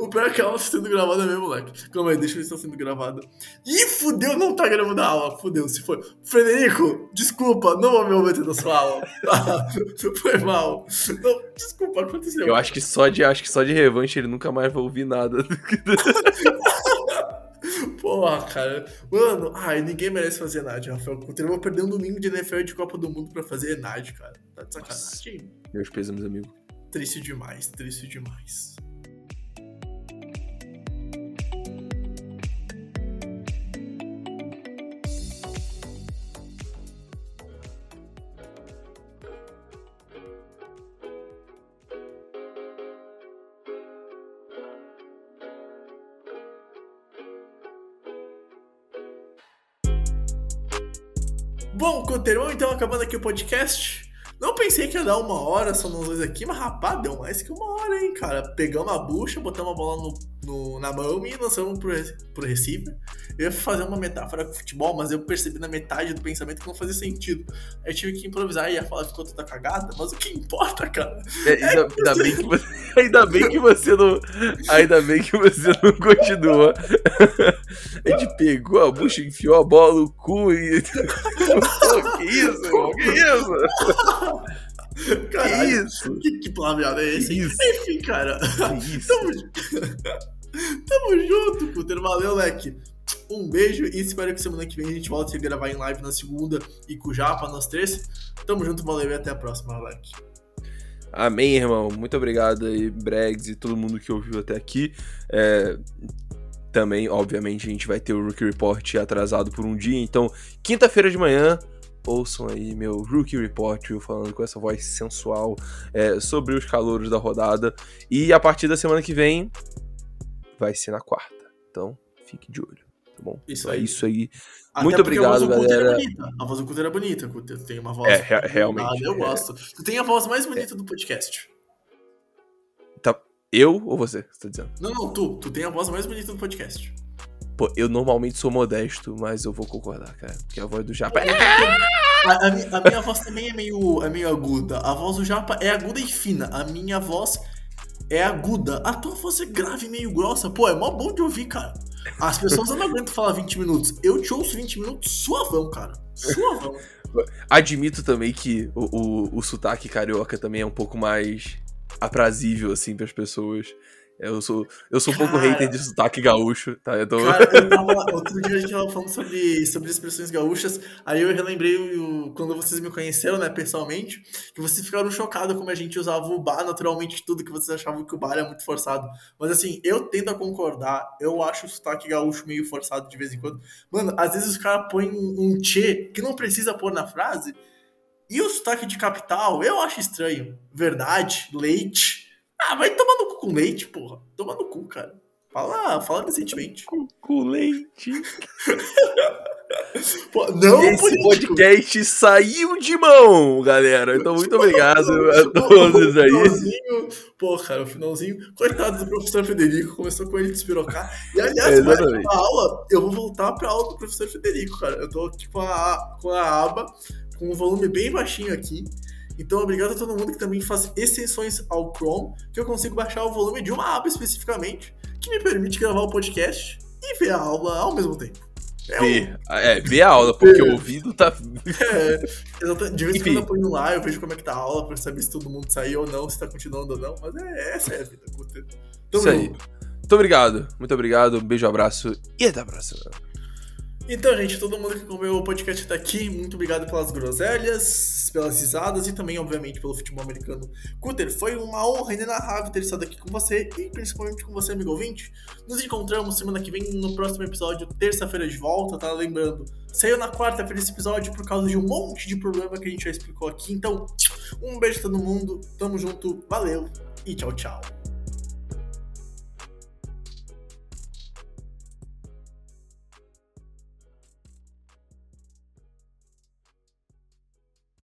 O pior é que a aula está sendo gravada mesmo, moleque. Calma aí, deixa eu ver se está sendo gravada. Ih, fudeu, não tá gravando a aula. Fudeu, se foi. Frederico, desculpa, não vou me meter na sua aula. foi mal. Não, desculpa, aconteceu.
Eu acho que só de, acho que só de revanche ele nunca mais vai ouvir nada.
Porra, cara. Mano, ai, ninguém merece fazer Enad, Rafael Coutinho. Eu vou perder um domingo de NFL de Copa do Mundo pra fazer Enad, cara. Tá de sacanagem.
Meus pêsames, amigo.
Triste demais, triste demais. Coteirão, então acabando aqui o podcast. Não pensei que ia dar uma hora só nós dois aqui, mas rapaz, deu mais que uma hora, hein, cara. Pegamos a bucha, botamos a bola no, no- na mão e lançamos pro, pro receiver. Eu ia fazer uma metáfora com futebol, mas eu percebi na metade do pensamento que não fazia sentido. Aí eu tive que improvisar e ia falar ficou toda cagada, mas o que importa, cara?
É, ainda, ainda bem que você, ainda bem que você não. Ainda bem que você não continua. A gente pegou a bucha, enfiou a bola no cu e. Pô, que isso, irmão? Que isso? Que
Caralho,
isso?
que, que palavreado é esse?
Que?
Enfim, cara.
Que isso?
Tamo, Tamo junto, Cutter. Valeu, leque. Um beijo e espero que semana que vem a gente volte a gravar em live na segunda e com o Japa, nós três. Tamo junto, valeu e até a próxima, leque.
Amém, irmão. Muito obrigado aí, Bregs e todo mundo que ouviu até aqui. É, Também, obviamente, a gente vai ter o Rookie Report atrasado por um dia. Então, quinta-feira de manhã, ouçam aí meu Rookie Report, eu falando com essa voz sensual é, sobre os calouros da rodada. E a partir da semana que vem, vai ser na quarta. Então, fique de olho, tá bom?
Isso
é
aí.
isso aí.
Até
Muito
a
obrigado,
do Cutter
galera.
É bonita. A voz do Cutter é bonita, Cutter. Tem uma voz.
É, re- realmente,
Eu
é.
gosto. Tu tem a voz mais bonita do podcast.
Tá, eu ou você, você tá dizendo?
Não, não, tu. Tu tem a voz mais bonita do podcast.
Pô, eu normalmente sou modesto, mas eu vou concordar, cara. Porque a voz do Japa é
A, a a minha voz também é meio, é meio aguda. A voz do Japa é aguda e fina. A minha voz é aguda. A tua voz é grave meio grossa. Pô, é mó bom de ouvir, cara. As pessoas não aguentam falar 20 minutos. Eu te ouço 20 minutos suavão, cara. Suavão.
Admito também que o, o, o sotaque carioca também é um pouco mais aprazível, assim, pras pessoas. Eu sou, eu sou um pouco
Cara.
hater de sotaque gaúcho, tá? Eu tô...
Cara, eu tava, outro dia a gente tava falando sobre, sobre expressões gaúchas, aí eu relembrei o, quando vocês me conheceram, né, pessoalmente, que vocês ficaram chocados como a gente usava o bar naturalmente tudo, que vocês achavam que o bar era muito forçado. Mas assim, eu tendo a concordar, eu acho o sotaque gaúcho meio forçado de vez em quando. Mano, às vezes os caras põem um, um tchê que não precisa pôr na frase, e o sotaque de capital, eu acho estranho. Verdade, leite. Ah, vai tomar no cu com leite, porra. Toma no cu, cara. Fala, fala decentemente.
Com leite.
Pô, não
Esse
político.
podcast saiu de mão, galera. Então, muito obrigado a todos
O
aí.
finalzinho, pô, cara, o finalzinho. Coitado do professor Federico, começou com ele despirocar. E aliás,
É,
vai
exatamente.
a aula, eu vou voltar pra aula do professor Federico, cara. Eu tô tipo a, com a aba, com o volume bem baixinho aqui. Então, obrigado a todo mundo que também faz extensões ao Chrome, que eu consigo baixar o volume de uma aba especificamente, que me permite gravar o podcast e ver a aula ao mesmo tempo. É, um-
Ver, é, ver a aula, porque o ouvido tá.
é, exatamente. De vez em quando eu ponho lá, eu vejo como é que tá a aula pra saber se todo mundo saiu ou não, se tá continuando ou não. Mas é, essa é a vida. Tamo
Isso aí. Muito obrigado, muito obrigado. Um beijo, abraço e até a próxima.
Então, gente, todo mundo que acompanhou o podcast tá aqui, muito obrigado pelas groselhas, pelas risadas e também, obviamente, pelo futebol americano. Cutter, foi uma honra inenarrável ter estado aqui com você e principalmente com você, amigo ouvinte. Nos encontramos semana que vem no próximo episódio, terça-feira de volta, tá? Lembrando, saiu na quarta-feira esse episódio por causa de um monte de problema que a gente já explicou aqui. Então, um beijo todo mundo, tamo junto, valeu e tchau, tchau.